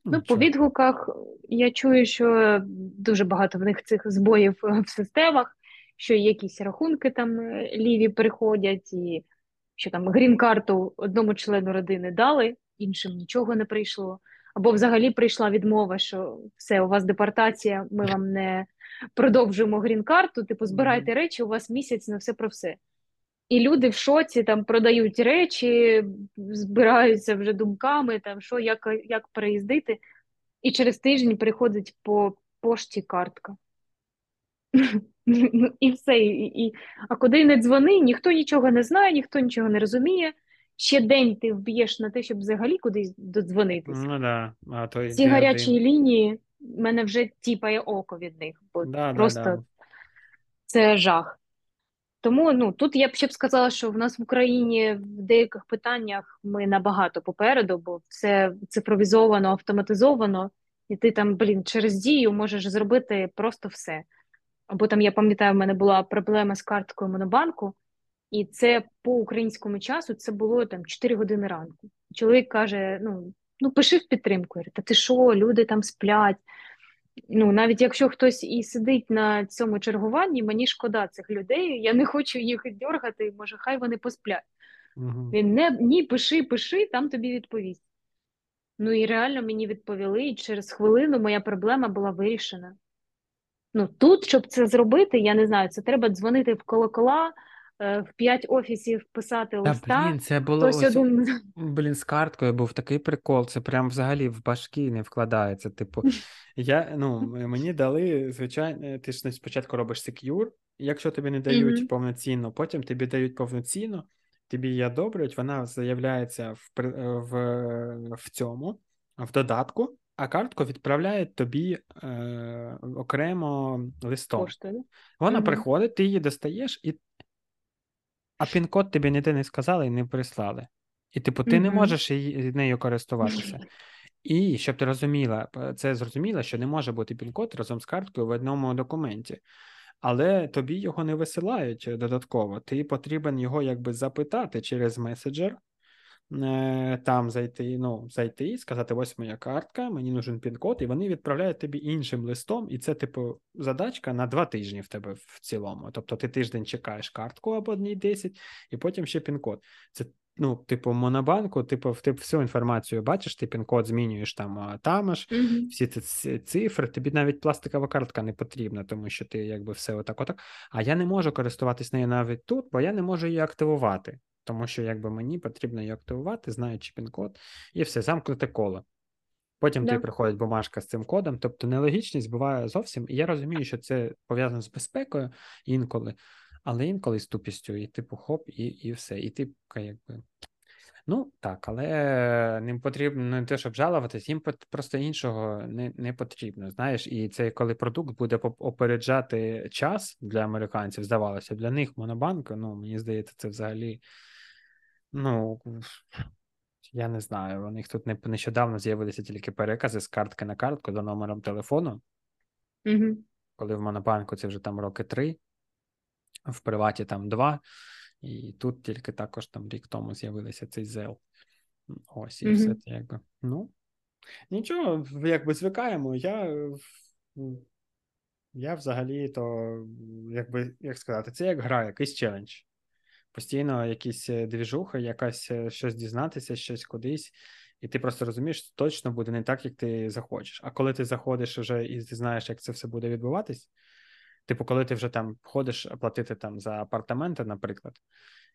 Ну, Нічого. По відгуках я чую, що дуже багато в них цих збоїв в системах, що якісь рахунки там е, ліві приходять, і що там грін-карту одному члену родини дали, іншим нічого не прийшло. Або взагалі прийшла відмова, що все, у вас депортація, ми вам не продовжуємо грін-карту, типу, збирайте речі, у вас місяць на все про все. І люди в шоці там продають речі, збираються вже думками, там що, як як переїздити, і через тиждень приходить по пошті картка. І все. І, і, А куди не дзвони, ніхто нічого не знає, ніхто нічого не розуміє. Ще день ти вб'єш на те, щоб взагалі кудись додзвонитися. Ну, да. а то Ці гарячі один. лінії мене вже тіпає око від них, бо да, просто да, це жах. Тому ну тут я б ще б сказала, що в нас в Україні в деяких питаннях ми набагато попереду, бо все цифровізовано, автоматизовано, і ти там, блін, через дію можеш зробити просто все. Або там я пам'ятаю, в мене була проблема з карткою Монобанку, і це по українському часу це було там 4 години ранку. Чоловік каже: Ну ну пиши в підтримку. Я говорю, Та ти що, люди там сплять. Ну, навіть якщо хтось і сидить на цьому чергуванні, мені шкода цих людей. Я не хочу їх дергати, може, хай вони посплять. Угу. Він не ні, пиши, пиши, там тобі відповість. Ну і реально мені відповіли, і через хвилину моя проблема була вирішена. Ну тут, щоб це зробити, я не знаю, це треба дзвонити в колокола. Е, в п'ять офісів писати листа. Та, блін, це було ось... один... Блін, з карткою був такий прикол. Це прям взагалі в башки не вкладається. Типу, я ну мені дали звичайно, ти ж спочатку робиш сек'юр, якщо тобі не дають mm-hmm. повноцінно, потім тобі дають повноцінно, тобі її одобрюють, вона заявляється в в, в цьому, в додатку. А картку відправляють тобі е, окремо листом. Поштою. Вона mm приходить, ти її достаєш, і а пін-код тобі ніде не сказали і не прислали. І, типу, ти mm-hmm. не можеш її, нею користуватися. І щоб ти розуміла, це зрозуміла, що не може бути пін-код разом з карткою в одному документі. Але тобі його не висилають додатково. Ти потрібен його якби запитати через меседжер, Е, там зайти, ну, зайти сказати: ось моя картка, мені нужен пін-код, і вони відправляють тобі іншим листом, і це, типу, задачка на два тижні в тебе в цілому. Тобто ти тиждень чекаєш картку або днів 10, і потім ще пін-код. Це Ну, типу, монобанку, типу, ти всю інформацію бачиш, ти пін-код змінюєш там там mm-hmm. всі ці цифри, тобі навіть пластикова картка не потрібна, тому що ти якби все отак, отак. А я не можу користуватись нею навіть тут, бо я не можу її активувати тому що якби мені потрібно її активувати, знаючи пін-код, і все, замкнуте коло. Потім тобі приходить бумажка з цим кодом, тобто нелогічність буває зовсім. І я розумію, що це пов'язано з безпекою інколи, але інколи з тупістю, і типу хоп, і і все. І ти якби. Ну так, але ним потрібно не те, щоб жалуватись, їм просто іншого не не потрібно. Знаєш, і це коли продукт буде опереджати час для американців, здавалося, для них монобанк, ну мені здається, це взагалі Ну, я не знаю. У них тут не, нещодавно з'явилися тільки перекази з картки на картку за номером телефону. Угу. Коли в Монобанку це вже там роки три, в приваті там два, і тут тільки також там рік тому з'явилися цей зел. Ось і угу. все якби. Ну, нічого, якби звикаємо. Я я взагалі то, якби як сказати, це як гра, якийсь челендж постійно якісь е, двіжуха, якась е, щось дізнатися, щось кудись, і ти просто розумієш, що точно буде не так, як ти захочеш. А коли ти заходиш вже і знаєш, як це все буде відбуватись, типу, коли ти вже там ходиш платити там за апартаменти, наприклад,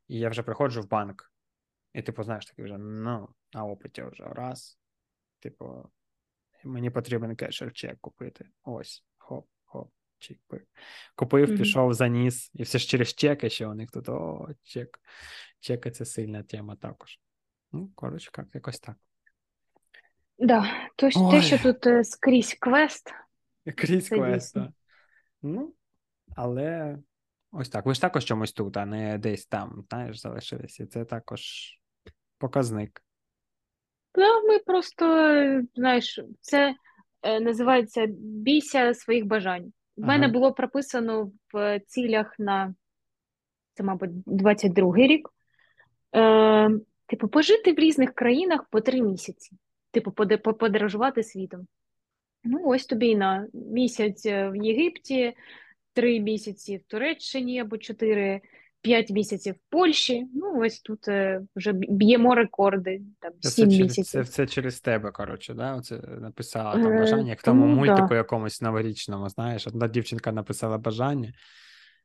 і я вже приходжу в банк, і типу, знаєш, такий вже ну, на опиті вже раз. Типу, мені потрібен кешер чек купити. Ось, хоп, хоп. Купив, mm-hmm. пішов, заніс, і все ж через чеки, що у них тут о, чек. Чеки це сильна тема також. Ну, коротше, як якось так. Да, то, те, що тут е, скрізь квест. Крізь квест, так. Ну, але ось так. Ви ж також чомусь тут, а не десь там, знаєш, залишилися. І це також показник. Та ми просто, знаєш, це е, називається бійся своїх бажань. В мене Ага. було прописано в цілях на це, мабуть, 22-й рік. Е, типу, пожити в різних країнах по три місяці. Типу, подорожувати світом. Ну, ось тобі і на місяць е, в Єгипті, три місяці в Туреччині або чотири, п'ять місяців в Польщі. Ну, ось тут е, вже б'ємо рекорди, там Це, сім через, місяців. це, це через тебе, коротше, да? Оце написала Е, там бажання, як в тому мультику да. якомусь новорічному, знаєш, одна дівчинка написала бажання,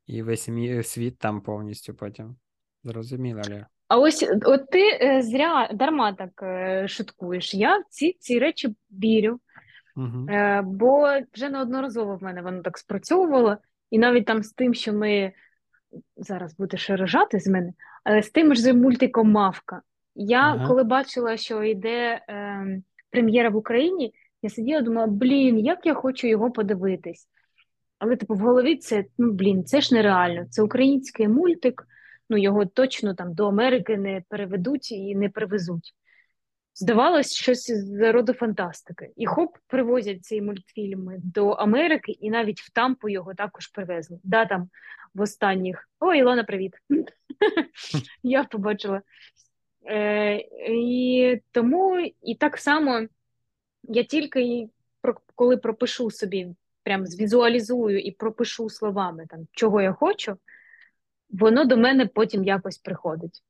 і весь мі- світ там повністю потім. Зрозуміла, Лєр? А ось от ти е, зря дарма так е, шуткуєш. Я в ці, ці речі вірю, Угу. е, бо вже неодноразово в мене воно так спрацьовувало, і навіть там з тим, що ми зараз будеш рожати з мене, але з тим ж мультиком Мавка. Я Ага. коли бачила, що йде е, прем'єра в Україні, я сиділа, і думала, блін, як я хочу його подивитись. Але, типу, в голові це, ну, блін, це ж нереально. Це український мультик, ну його точно там до Америки не переведуть і не привезуть. Здавалось, щось з роду фантастики. І хоп, привозять ці мультфільми до Америки, і навіть в Тампу його також привезли. Да, там в останніх. О, Ілона, привіт. Я побачила. Е, і тому і так само я тільки коли пропишу собі, прям звізуалізую і пропишу словами, там, чого я хочу, воно до мене потім якось приходить.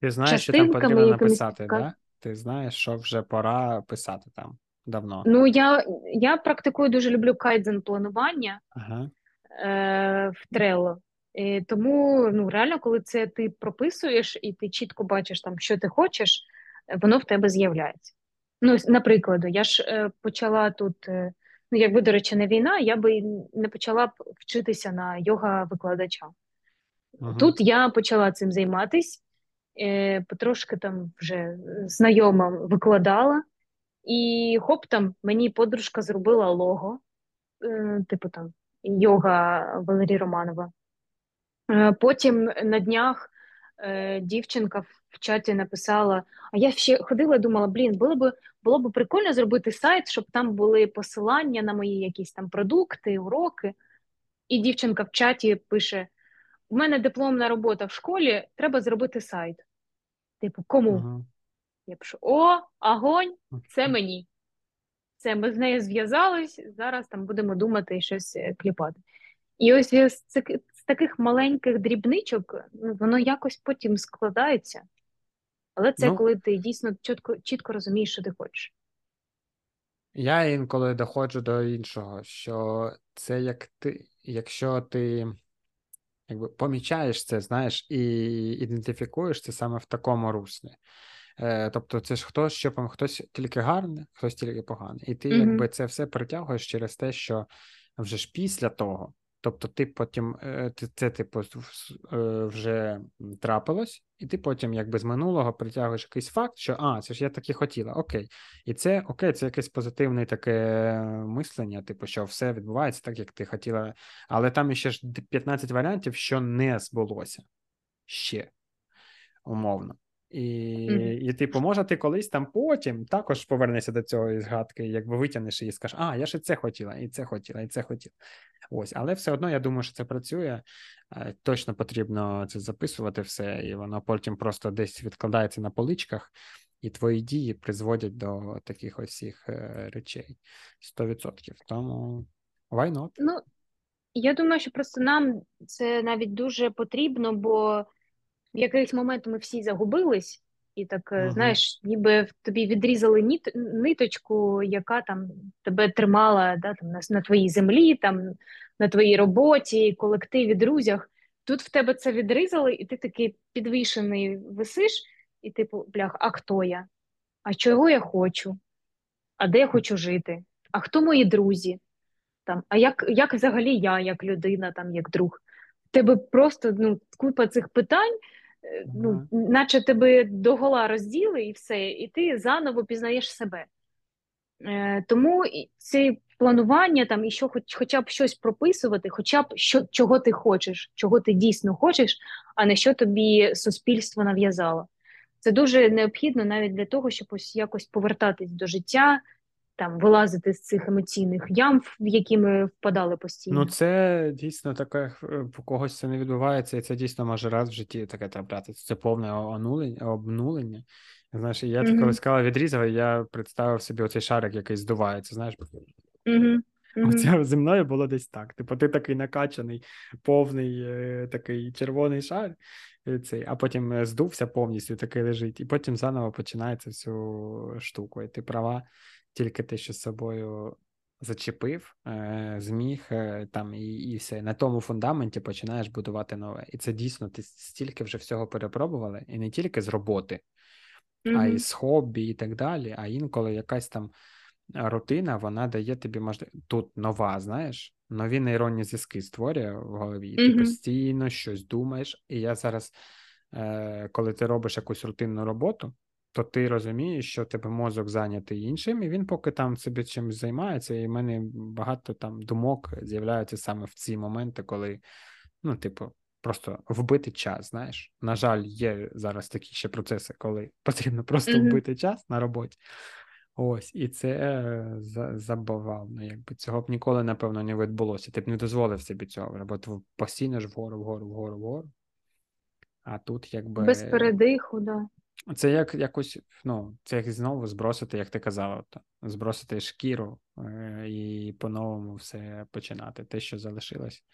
Ти знаєш, що там потрібно написати, да? Ти знаєш, що вже пора писати там давно. Ну, я, я практикую дуже люблю кайдзен планування Ага. Е, в Trello. І тому ну, реально, коли це ти прописуєш і ти чітко бачиш, там, що ти хочеш, воно в тебе з'являється. Ну, наприклад, я ж е, почала тут, е, ну, якби, до речі, не війна, я би не почала б вчитися на йога-викладача. Угу. Тут я почала цим займатись, е, потрошки там вже знайома викладала, і хоп, там мені подружка зробила лого, е, типу там йога Валерій Романова. Е, Потім на днях е, дівчинка в- чаті написала: а я ще ходила і думала, блін, було б було б прикольно зробити сайт, щоб там були посилання на мої якісь там продукти, уроки. І дівчинка в чаті пише: У мене дипломна робота в школі, треба зробити сайт. Типу, кому? Угу. Я пишу: О, агонь, це мені. Це ми з нею зв'язались, зараз там будемо думати і щось е, кліпати. І ось з, з таких маленьких дрібничок ну, воно якось потім складається. Але це Ну, коли ти дійсно чітко, чітко розумієш, що ти хочеш. Я інколи доходжу до іншого, що це як ти, якщо ти якби помічаєш це, знаєш, і ідентифікуєш це саме в такому руслі. Е, тобто, це ж хтось, що хтось тільки гарне, хтось тільки поганий. І ти Мгм. якби це все притягуєш через те, що вже ж після того. Тобто, ти потім е, ти- це типу е, вже трапилось, і ти потім, якби з минулого притягуєш якийсь факт, що а, це ж я так і хотіла, окей. І це окей, це якесь позитивне таке мислення, типу, що все відбувається так, як ти хотіла. Але там ще ж 15 варіантів, що не збулося ще, умовно. І, Мгм. і типу, може, ти колись там потім також повернешся до цього згадки, якби витягнеш її і скажеш, а, я ще це хотіла, і це хотіла, і це хотіла. Ось, але все одно я думаю, що це працює. Е, Точно потрібно це записувати все, і воно потім просто десь відкладається на поличках, і твої дії призводять до таких ось всіх е, речей 100%. Тому why not? Ну, я думаю, що просто нам це навіть дуже потрібно, бо в якийсь момент ми всі загубились, і так, е, Мгм. знаєш, ніби в тобі відрізали ніт, ниточку, яка там тебе тримала да, там, на, на твоїй землі, там, на твоїй роботі, колективі, друзях. Тут в тебе це відрізали, і ти такий підвішений висиш, і типу, блях, а хто я? А чого я хочу? А де я хочу жити? А хто мої друзі? Там, а як, як взагалі я, як людина, там, як друг? В тебе просто ну, купа цих питань, е, ну, наче тебе догола розділи і все, і ти заново пізнаєш себе. Е, тому це планування там, і що хоч, хоча б щось прописувати, хоча б що, чого ти хочеш, чого ти дійсно хочеш, а не що тобі суспільство нав'язало. Це дуже необхідно навіть для того, щоб ось якось повертатись до життя, там вилазити з цих емоційних ям, в які ми впадали постійно. Ну, це дійсно таке, по когось це не відбувається, і це дійсно може раз в житті таке траплятися. Це повне онулення, обнулення. Знаєш, я mm-hmm. коли сказала відрізав, я представив собі оцей шарик, який здувається, знаєш. Mm-hmm. Оце зі мною було десь так. Типу, ти такий накачаний, повний е, такий червоний шар, е, цей, а потім е, здувся повністю, такий лежить, і потім заново починається всю штуку. І ти права, тільки ти що з собою зачепив, зміг там і і все. На тому фундаменті починаєш будувати нове. І це дійсно ти стільки вже всього перепробували, і не тільки з роботи, mm-hmm. а й з хобі, і так далі. А інколи якась там рутина вона дає тобі можливість тут нова, знаєш, нові нейронні зв'язки створює в голові, ти mm-hmm. постійно щось думаєш. І я зараз, е, коли ти робиш якусь рутинну роботу, то ти розумієш, що тебе мозок зайнятий іншим, і він поки там собі чимось займається, і в мене багато там думок з'являються саме в ці моменти, коли, ну, типу, просто вбити час. Знаєш, на жаль, є зараз такі ще процеси, коли потрібно просто mm-hmm. вбити час на роботі. Ось, і це е, забавно. Якби цього б ніколи, напевно, не відбулося. Ти б не дозволив собі цього, бо ти постійно ж вгору, вгору, вгору, вгору. А тут якби. Без передиху, да. Це як якось, ну, це як знову збросити, як ти казала, то, збросити шкіру е, і по-новому все починати. Те, що залишилось.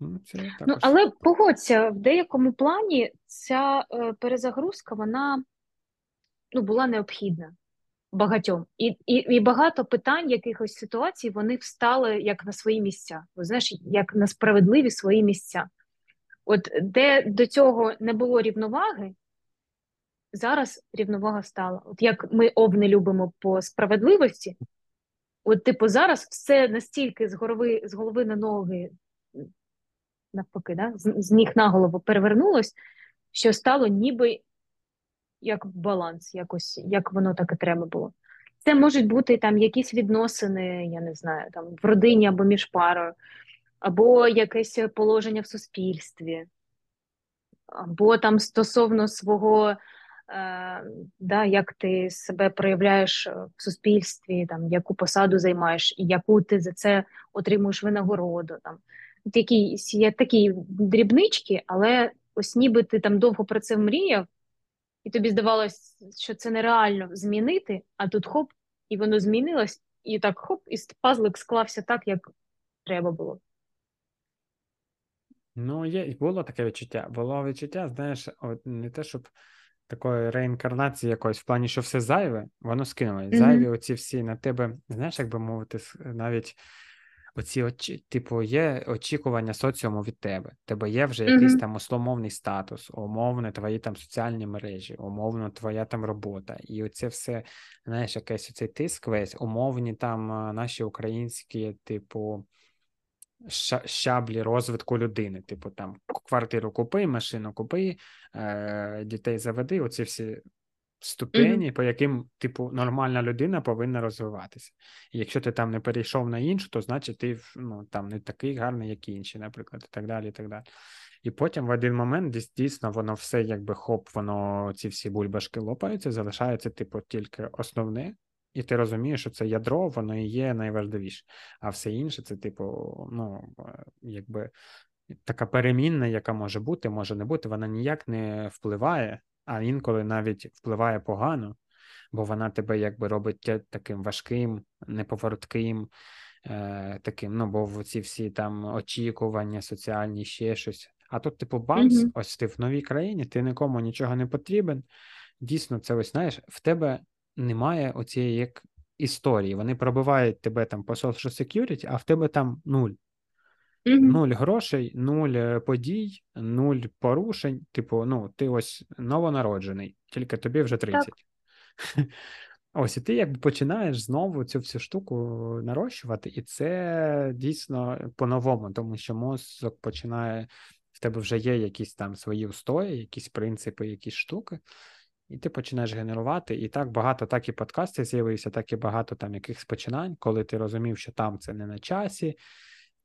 Ну, це ну, також... ну, Але погодься, в деякому плані ця е, перезагрузка, вона ну, була необхідна багатьом. І і, і багато питань, якихось ситуацій, вони встали як на свої місця. Ви знаєш, як на справедливі свої місця. От де до цього не було рівноваги, зараз рівновага стала. От як ми овни любимо по справедливості, от, типу, зараз все настільки з голови, з голови на ноги, навпаки, да? з, з ніг на голову перевернулось, що стало ніби як баланс, якось як воно так і треба було. Це можуть бути там якісь відносини, я не знаю, там в родині або між парою, або якесь положення в суспільстві, або там стосовно свого, да, як ти себе проявляєш в суспільстві, там яку посаду займаєш, і яку ти за це отримуєш винагороду. Там Такі, є такі дрібнички, але ось ніби ти там довго про це мріяв і тобі здавалось, що це нереально змінити, а тут хоп, і воно змінилось, і так хоп, і пазлик склався так, як треба було. Ну, є, було таке відчуття. Було відчуття, знаєш, от не те, щоб такої реінкарнації якоїсь в плані, що все зайве, воно скинулось. Mm-hmm. Зайві оці всі на тебе, знаєш, як би мовити, навіть оці очі, типу, є очікування соціуму від тебе. Тебе є вже якийсь mm-hmm. там условний статус, умовно, твої там соціальні мережі, умовно, твоя там робота. І оце все, знаєш, якийсь оцей тиск весь, умовні там наші українські, типу. Щаблі розвитку людини, типу там квартиру купи, машину купи, е, дітей заведи. Оці всі ступені, mm-hmm. по яким, типу, нормальна людина повинна розвиватися. І якщо ти там не перейшов на іншу, то значить ти ну, там не такий гарний, як інші, наприклад, і так далі. І так далі. І потім в один момент дійсно воно все, якби хоп, воно ці всі бульбашки лопаються, залишається, типу, тільки основне. І ти розумієш, що це ядро, воно і є найважливіше. А все інше, це, типу, ну, якби така перемінна, яка може бути, може не бути, вона ніяк не впливає а інколи навіть впливає погано, бо вона тебе якби робить таким важким, неповоротким, е, таким, ну, бо ці всі там очікування, соціальні ще щось. А тут, типу, бамс, mm-hmm. ось ти в новій країні, ти нікому нічого не потрібен. Дійсно, це ось знаєш, в тебе немає оцієї як історії. Вони пробивають тебе там по social security, а в тебе там нуль. Нуль грошей, нуль е, подій, нуль порушень. Типу, ну, ти ось новонароджений, тільки тобі вже 30. Ось, і ти якби починаєш знову цю всю штуку нарощувати, і це дійсно по-новому, тому що мозок починає, в тебе вже є якісь там свої устої, якісь принципи, якісь штуки, і ти починаєш генерувати. І так багато так і подкастів з'явився, так і багато там якихось починань, коли ти розумів, що там це не на часі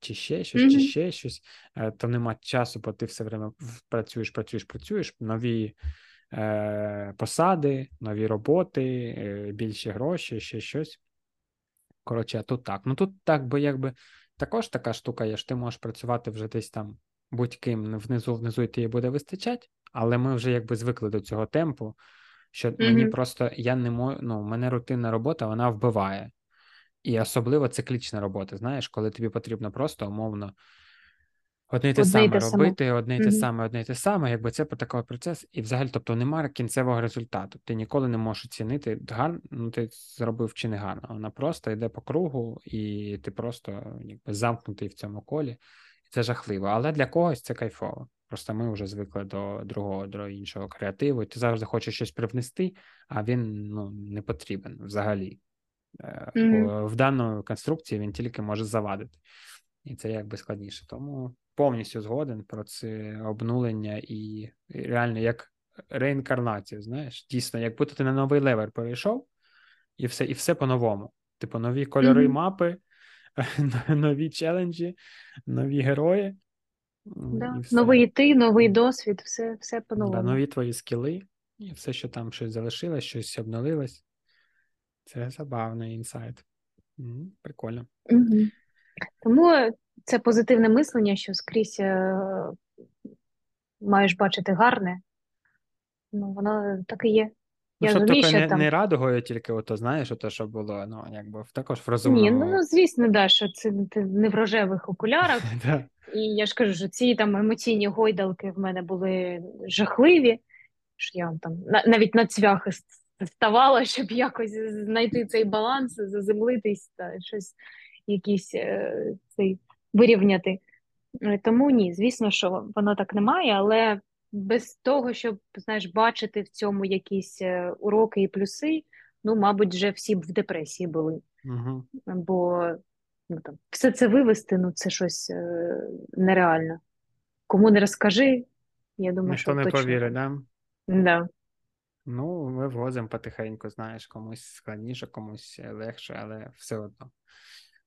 чи ще щось, mm-hmm. чи ще щось, е, то нема часу, бо ти все время працюєш, працюєш, працюєш. Нові е, посади, нові роботи, е, більші гроші, ще щось. Коротше, а тут так. Ну тут так би якби також така штука є, що ти можеш працювати вже десь там будь-ким внизу, внизу і тобі буде вистачати, але ми вже якби звикли до цього темпу, що mm-hmm. мені просто я не можу, ну, мене рутинна робота, вона вбиває. І особливо циклічна робота, знаєш, коли тобі потрібно просто умовно одне й те саме робити, одне й те саме, одне й те саме, якби це такий процес, і взагалі, тобто немає кінцевого результату. Ти ніколи не можеш оцінити гарно, ну ти зробив чи не гарно. Вона просто йде по кругу, і ти просто якби замкнутий в цьому колі. Це жахливо. Але для когось це кайфово. Просто ми вже звикли до другого, до іншого креативу, і ти завжди хочеш щось привнести, а він ну, не потрібен взагалі. Mm-hmm. В даної конструкції він тільки може завадити, і це якби складніше. Тому повністю згоден про це обнулення і реально як реінкарнацію. Знаєш, дійсно, як будто ти на новий level перейшов, і все і все по-новому. Типу, нові кольори mm-hmm. мапи, нові челенджі, нові герої. Да. Новий ти, новий досвід, все все по-новому. Да, Нові твої скіли, і все, що там щось залишилось, щось обновилось. Це забавний інсайт. Прикольно. Угу. Тому це позитивне мислення, що скрізь е, маєш бачити гарне. Ну, воно так і є. Ну, Я щоб розумію, що не, там... не радугою, тільки ото, знаєш, ото, що було, ну, якби також в розумному... Ні, ну, ну звісно, да, що це ти не в рожевих окулярах. І я ж кажу, що ці там емоційні гойдалки в мене були жахливі, що я там навіть на цвяхи ставала, щоб якось знайти цей баланс, заземлитись та щось якийсь е, цей вирівняти. Е, тому ні, звісно, що воно так немає, але без того, щоб знаєш, бачити в цьому якісь е, уроки і плюси, ну, мабуть, вже всі б в депресії були. Угу. Бо ну, там, все це вивести, ну це щось е, нереально. Кому не розкажи, я думаю, Ніхто що не точно. повірить, да? Да. Ну, ми ввозимо потихеньку, знаєш, комусь складніше, комусь легше, але все одно.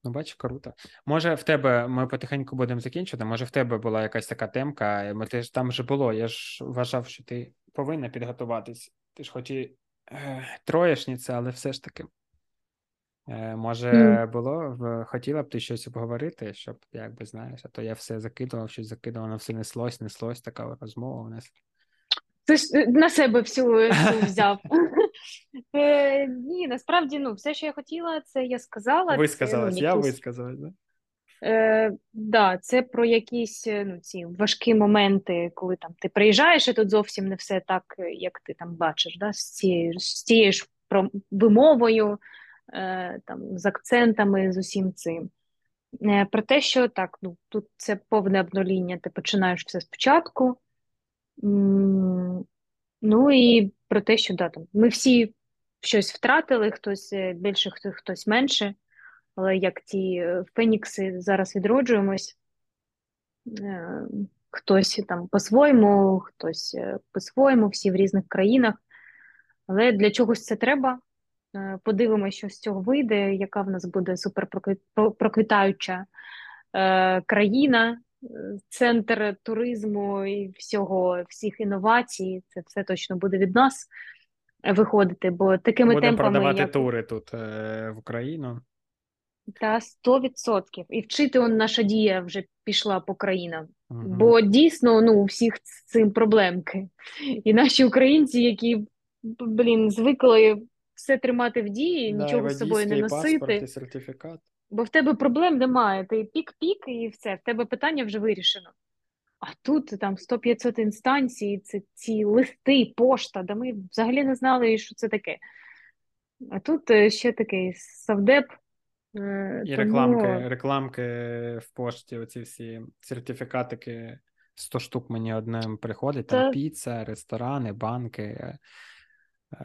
Ну, бач, круто. Може, в тебе ми потихеньку будемо закінчувати. Може, в тебе була якась така темка, ми ти ж там вже було. Я ж вважав, що ти повинна підготуватись. Ти ж хоч і е, троєшниця, але все ж таки. Е, Може, mm. було хотіла б ти щось обговорити, щоб якби знаєш, а то я все закидував, щось закидував, воно все неслось, неслось, така розмова у нас. Ти ж е, на себе всю, всю взяв. Е, Ні, насправді ну, все, що я хотіла, це я сказала. Висказалась, ну, я висказалась, да? Е, да, це про якісь е, ну, ці важкі моменти, коли там ти приїжджаєш, і тут зовсім не все так, як ти там бачиш, да, з цією з цією ж вимовою, е, там, з акцентами, з усім цим. Е, Про те, що так, ну тут це повне обнуління, ти починаєш все спочатку. Ну і про те, що да, там, ми всі щось втратили, хтось е, більше, хтось менше, але як ті е, фенікси зараз відроджуємось, е, хтось там по-своєму, хтось по-своєму, всі в різних країнах. Але для чогось це треба. Подивимося, що з цього вийде, яка в нас буде суперпроквітаюча країна, центр туризму і всього, всіх інновацій, це все точно буде від нас виходити, бо такими Будемо темпами... продавати як... тури тут е, в Україну. Та 100%. І вчити он наша дія вже пішла по країнам. Угу. Бо дійсно ну, у всіх з цим проблемки. І наші українці, які блін, звикли все тримати в дії, да, нічого з собою не носити. Паспорт і сертифікат. Бо в тебе проблем немає. Ти пік-пік і все, в тебе питання вже вирішено. А тут там 100-500 інстанцій, це ці листи, пошта, да ми взагалі не знали, що це таке. А тут е, ще такий савдеп. Е, і тому... рекламки рекламки в пошті, оці всі сертифікатики 100 штук мені одним приходить, там піца, ресторани, банки, е,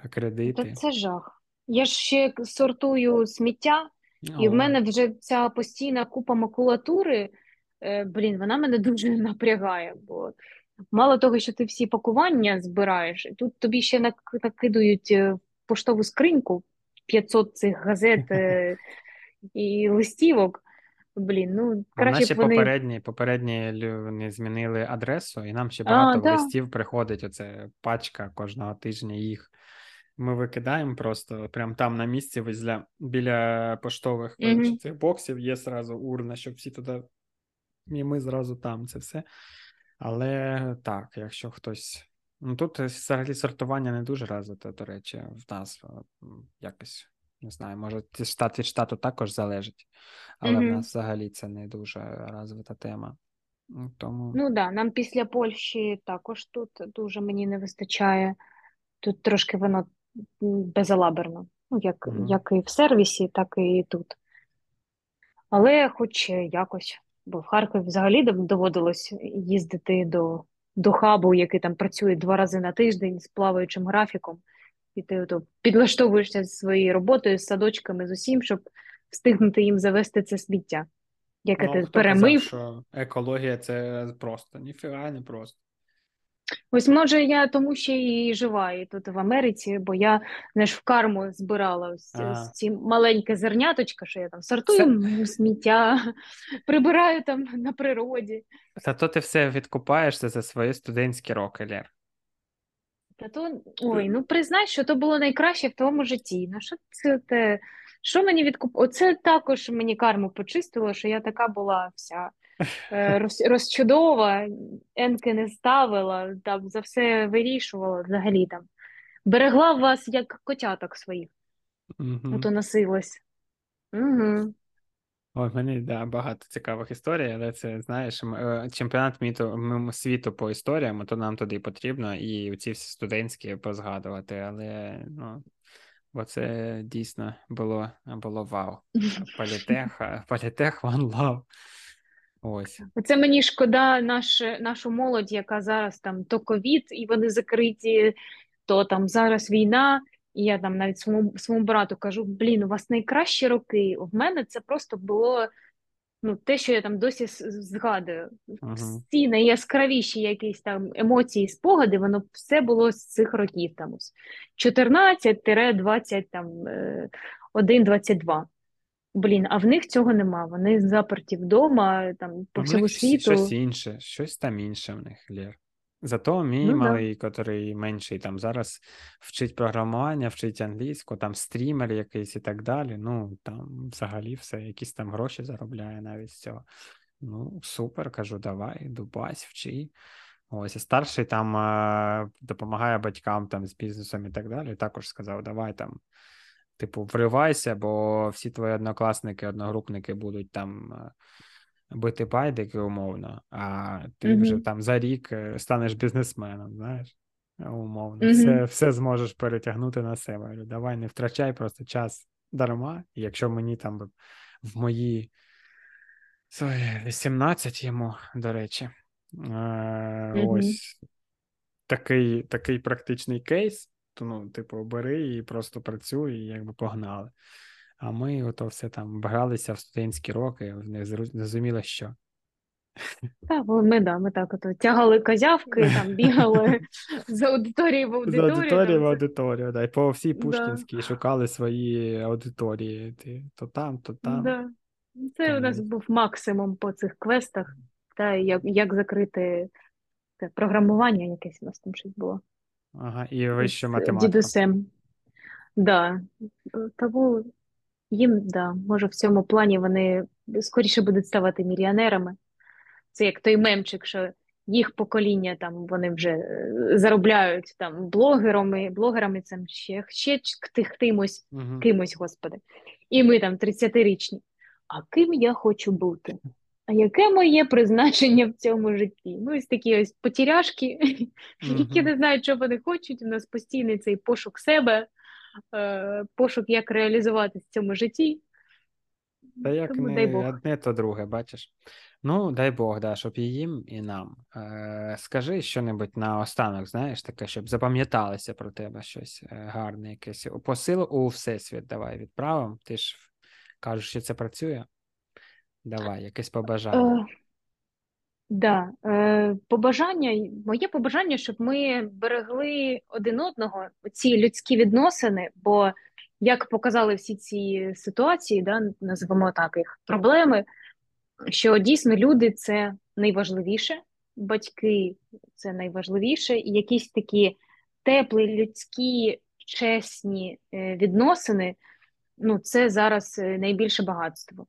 кредити. Та Це жах. Я ж ще сортую сміття. І в мене вже ця постійна купа макулатури, е, блін, вона мене дуже напрягає. Бо мало того, що ти всі пакування збираєш, тут тобі ще накидують е, в поштову скриньку 500 цих газет е, і листівок. Блін, ну краще наші вони. попередні, попередні вони змінили адресу, і нам ще А, багато да. листів приходить. Оце пачка кожного тижня їх. Ми викидаємо просто прямо там на місці, возле, біля поштових Угу. цих боксів є зразу урна, щоб всі туди. І ми зразу там це все. Але так, якщо хтось. Ну тут взагалі сортування не дуже развите, до речі, в нас якось не знаю, може, штат від штату також залежить, але в Угу. нас взагалі це не дуже розвита тема. Ну, Тому Ну да, нам після Польщі також тут дуже мені не вистачає. Тут трошки воно безалаберно. Ну, як, Мгм. як і в сервісі, так і тут. Але хоч якось, бо в Харкові взагалі доводилось їздити до, до хабу, який там працює два рази на тиждень з плаваючим графіком, і ти ото підлаштовуєшся зі своєю роботою, з садочками, з усім, щоб встигнути їм завести це сміття, яке ну, ти хто казав, що екологія це просто, ніфіга не просто. Ось може я тому ще і жива і тут в Америці, бо я знаєш, в карму збирала ось, ось ці маленьке зерняточка, що я там сортую Це- сміття, прибираю там на природі. Зато ти все відкупаєшся за свої студентські роки, Лєр. Та то ой, ну признай, що то було найкраще в твоєму житті. Ну що це те? Що мені відкуп... Оце також мені карму почистило, що я така була вся. Розчудова, енки не ставила, там за все вирішувала взагалі там. Берегла вас як котяток своїх, Мгм. ото носилась. Угу. Ой, в мене да, багато цікавих історій, але це знаєш, е, чемпіонат міту, світу по історіям, то нам туди потрібно, і ці всі студентські позгадувати. Але ну, бо це дійсно було, було вау. Політех, політех one love. Ось. Оце мені шкода наш, нашу молодь, яка зараз там то ковід, і вони закриті, то там зараз війна. І я там навіть своєму, своєму брату кажу: блін, у вас найкращі роки. В мене це просто було ну, те, що я там досі згадую. Угу. Всі найяскравіші якісь там емоції, спогади, воно все було з цих років там ось 14-20 там е, 1-22. Блін, а в них цього нема. Вони заперті вдома, там по У всьому них щ- світу. щось інше, щось там інше в них, Лєр. Зато мій Ну да. малий, котрий менший, там зараз вчить програмування, вчить англійську, там стрімер якийсь і так далі. Ну, там взагалі все, якісь там гроші заробляє навіть з цього. Ну, супер, кажу, давай, дубась, вчи. Ось, і старший там е, допомагає батькам там з бізнесом і так далі. Також сказав, давай там, типу, вривайся, бо всі твої однокласники, одногрупники будуть там е, бити байдики умовно, а ти вже там за рік е, станеш бізнесменом, знаєш, умовно. Мгм. Все, все зможеш перетягнути на себе. Я говорю, Давай, не втрачай просто час дарма. Якщо мені там в мої 18 йому, до речі. Мгм. Ось такий, такий практичний кейс. То, ну, типу, бери і просто працюй, і якби погнали. А ми ото все там гралися в студентські роки, не зрозуміло що. Та, бо ми, да, ми так ото тягали козявки, там бігали з аудиторії в аудиторію. З аудиторії в там, це- аудиторію, да, і по всій Да. Пушкінській шукали свої аудиторії. То там, то там. Да. Це у нас був максимум по цих квестах, та як, як закрити те програмування, якесь у нас там щось було. Ага, і вищу з математику. дідусем. Да. Тому їм, да, може, в цьому плані вони скоріше будуть ставати мільйонерами. Це як той мемчик, що їх покоління там вони вже е, заробляють там блогерами, блогерами цим ще, ще хти- хтимось, Угу. кимось, господи. І ми там 30-річні. А ким я хочу бути? А яке моє призначення в цьому житті? Ну, ось такі ось потіряшки, які не знають, що вони хочуть. У нас постійний цей пошук себе, е, пошук, як реалізуватися в цьому житті. Та як Тому не дай Бог. одне, то друге, бачиш. Ну, дай Бог, да, щоб і їм, і нам. Е, скажи що-небудь на останок, знаєш, таке, щоб запам'яталося про тебе щось е, гарне, якесь. Посил у Всесвіт давай відправимо. Ти ж кажеш, що це працює. Давай, якесь побажання. Е, да, е, побажання, моє побажання, щоб ми берегли один одного, ці людські відносини, бо як показали всі ці ситуації, да, називаємо так їх проблеми, що дійсно люди це найважливіше, батьки це найважливіше, і якісь такі теплі, людські, чесні е, відносини ну, це зараз найбільше багатство.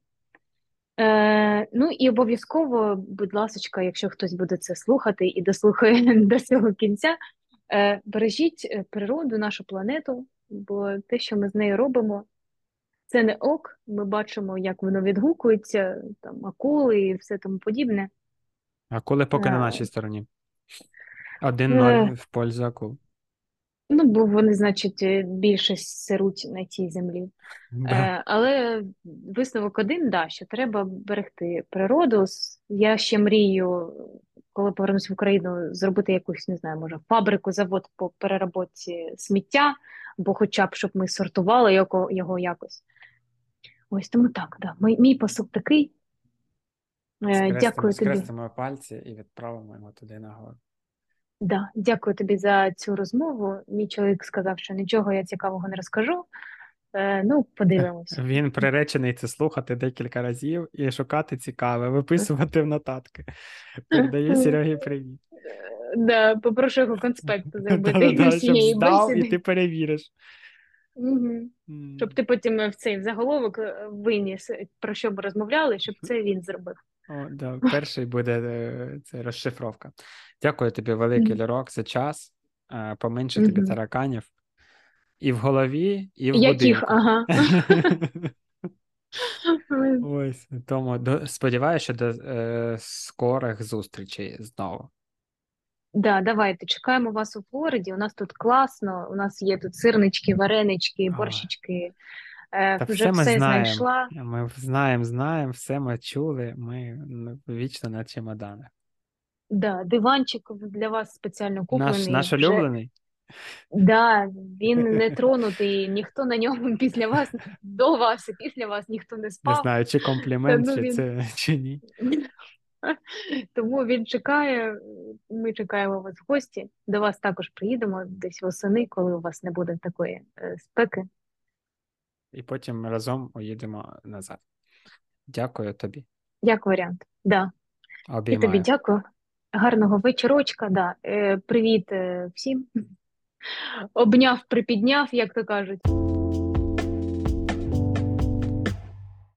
Е, Ну і обов'язково, будь ласка, якщо хтось буде це слухати і дослухає до цього кінця, е, бережіть е, природу, нашу планету, бо те, що ми з нею робимо, це не ок. Ми бачимо, як воно відгукується, там акули і все тому подібне. Акули поки на Е, нашій стороні. е, 1-0 в пользу акул. Ну, бо вони, значить, е, більше сируть на цій землі. Да. Е, але висновок один, да, що треба берегти природу. Я ще мрію, коли повернусь в Україну, зробити якусь, не знаю, може, фабрику, завод по переробці сміття, або хоча б, щоб ми сортували його, його якось. Ось тому так, да. Мій, мій посил такий. Е, Скрестимо, Дякую тобі. скрестимо пальці і відправимо його туди нагору. Да, дякую тобі за цю розмову. Мій чоловік сказав, що нічого я цікавого не розкажу. Е, ну, подивимось. Він приречений це слухати декілька разів і шукати цікаве, виписувати в нотатки. Передаю Серегі привіт. Е, Да, попрошу його конспект зробити Да-да-да, Щоб здав і ти перевіриш. М. Щоб ти потім в цей заголовок е, виніс, про що ми розмовляли, щоб це він зробив. О, да, перший буде е, це розшифровка. Дякую тобі, великий Мгм. Лірок, за час. Е, Поменше тобі Мгм. тараканів. І в голові, і в Яких, ага. Ось тому до, сподіваюся, що до е, скорих зустрічей знову. Да, давайте чекаємо вас у Флориді. У нас тут класно. У нас є тут сирнички, варенички, борщички. Е, Та вже все ми все знаємо. знайшла. Ми знаємо, знаємо, все ми чули. Ми ну, вічно на чемоданах. Да, диванчик для вас спеціально куплений. наш Вже улюблений. Да, він не тронутий, ніхто на ньому після вас, до вас і після вас ніхто не Не знаю, чи комплімент, Та ну чи він- це чи ні. Тому він чекає, ми чекаємо вас в гості. До вас також приїдемо десь восени, коли у вас не буде такої е, спеки. І потім разом уїдемо назад. Дякую тобі. Як варіант. Да. І тобі дякую. Гарного вечорочка. Да. Е, привіт е, всім. Обняв, припідняв, як то кажуть.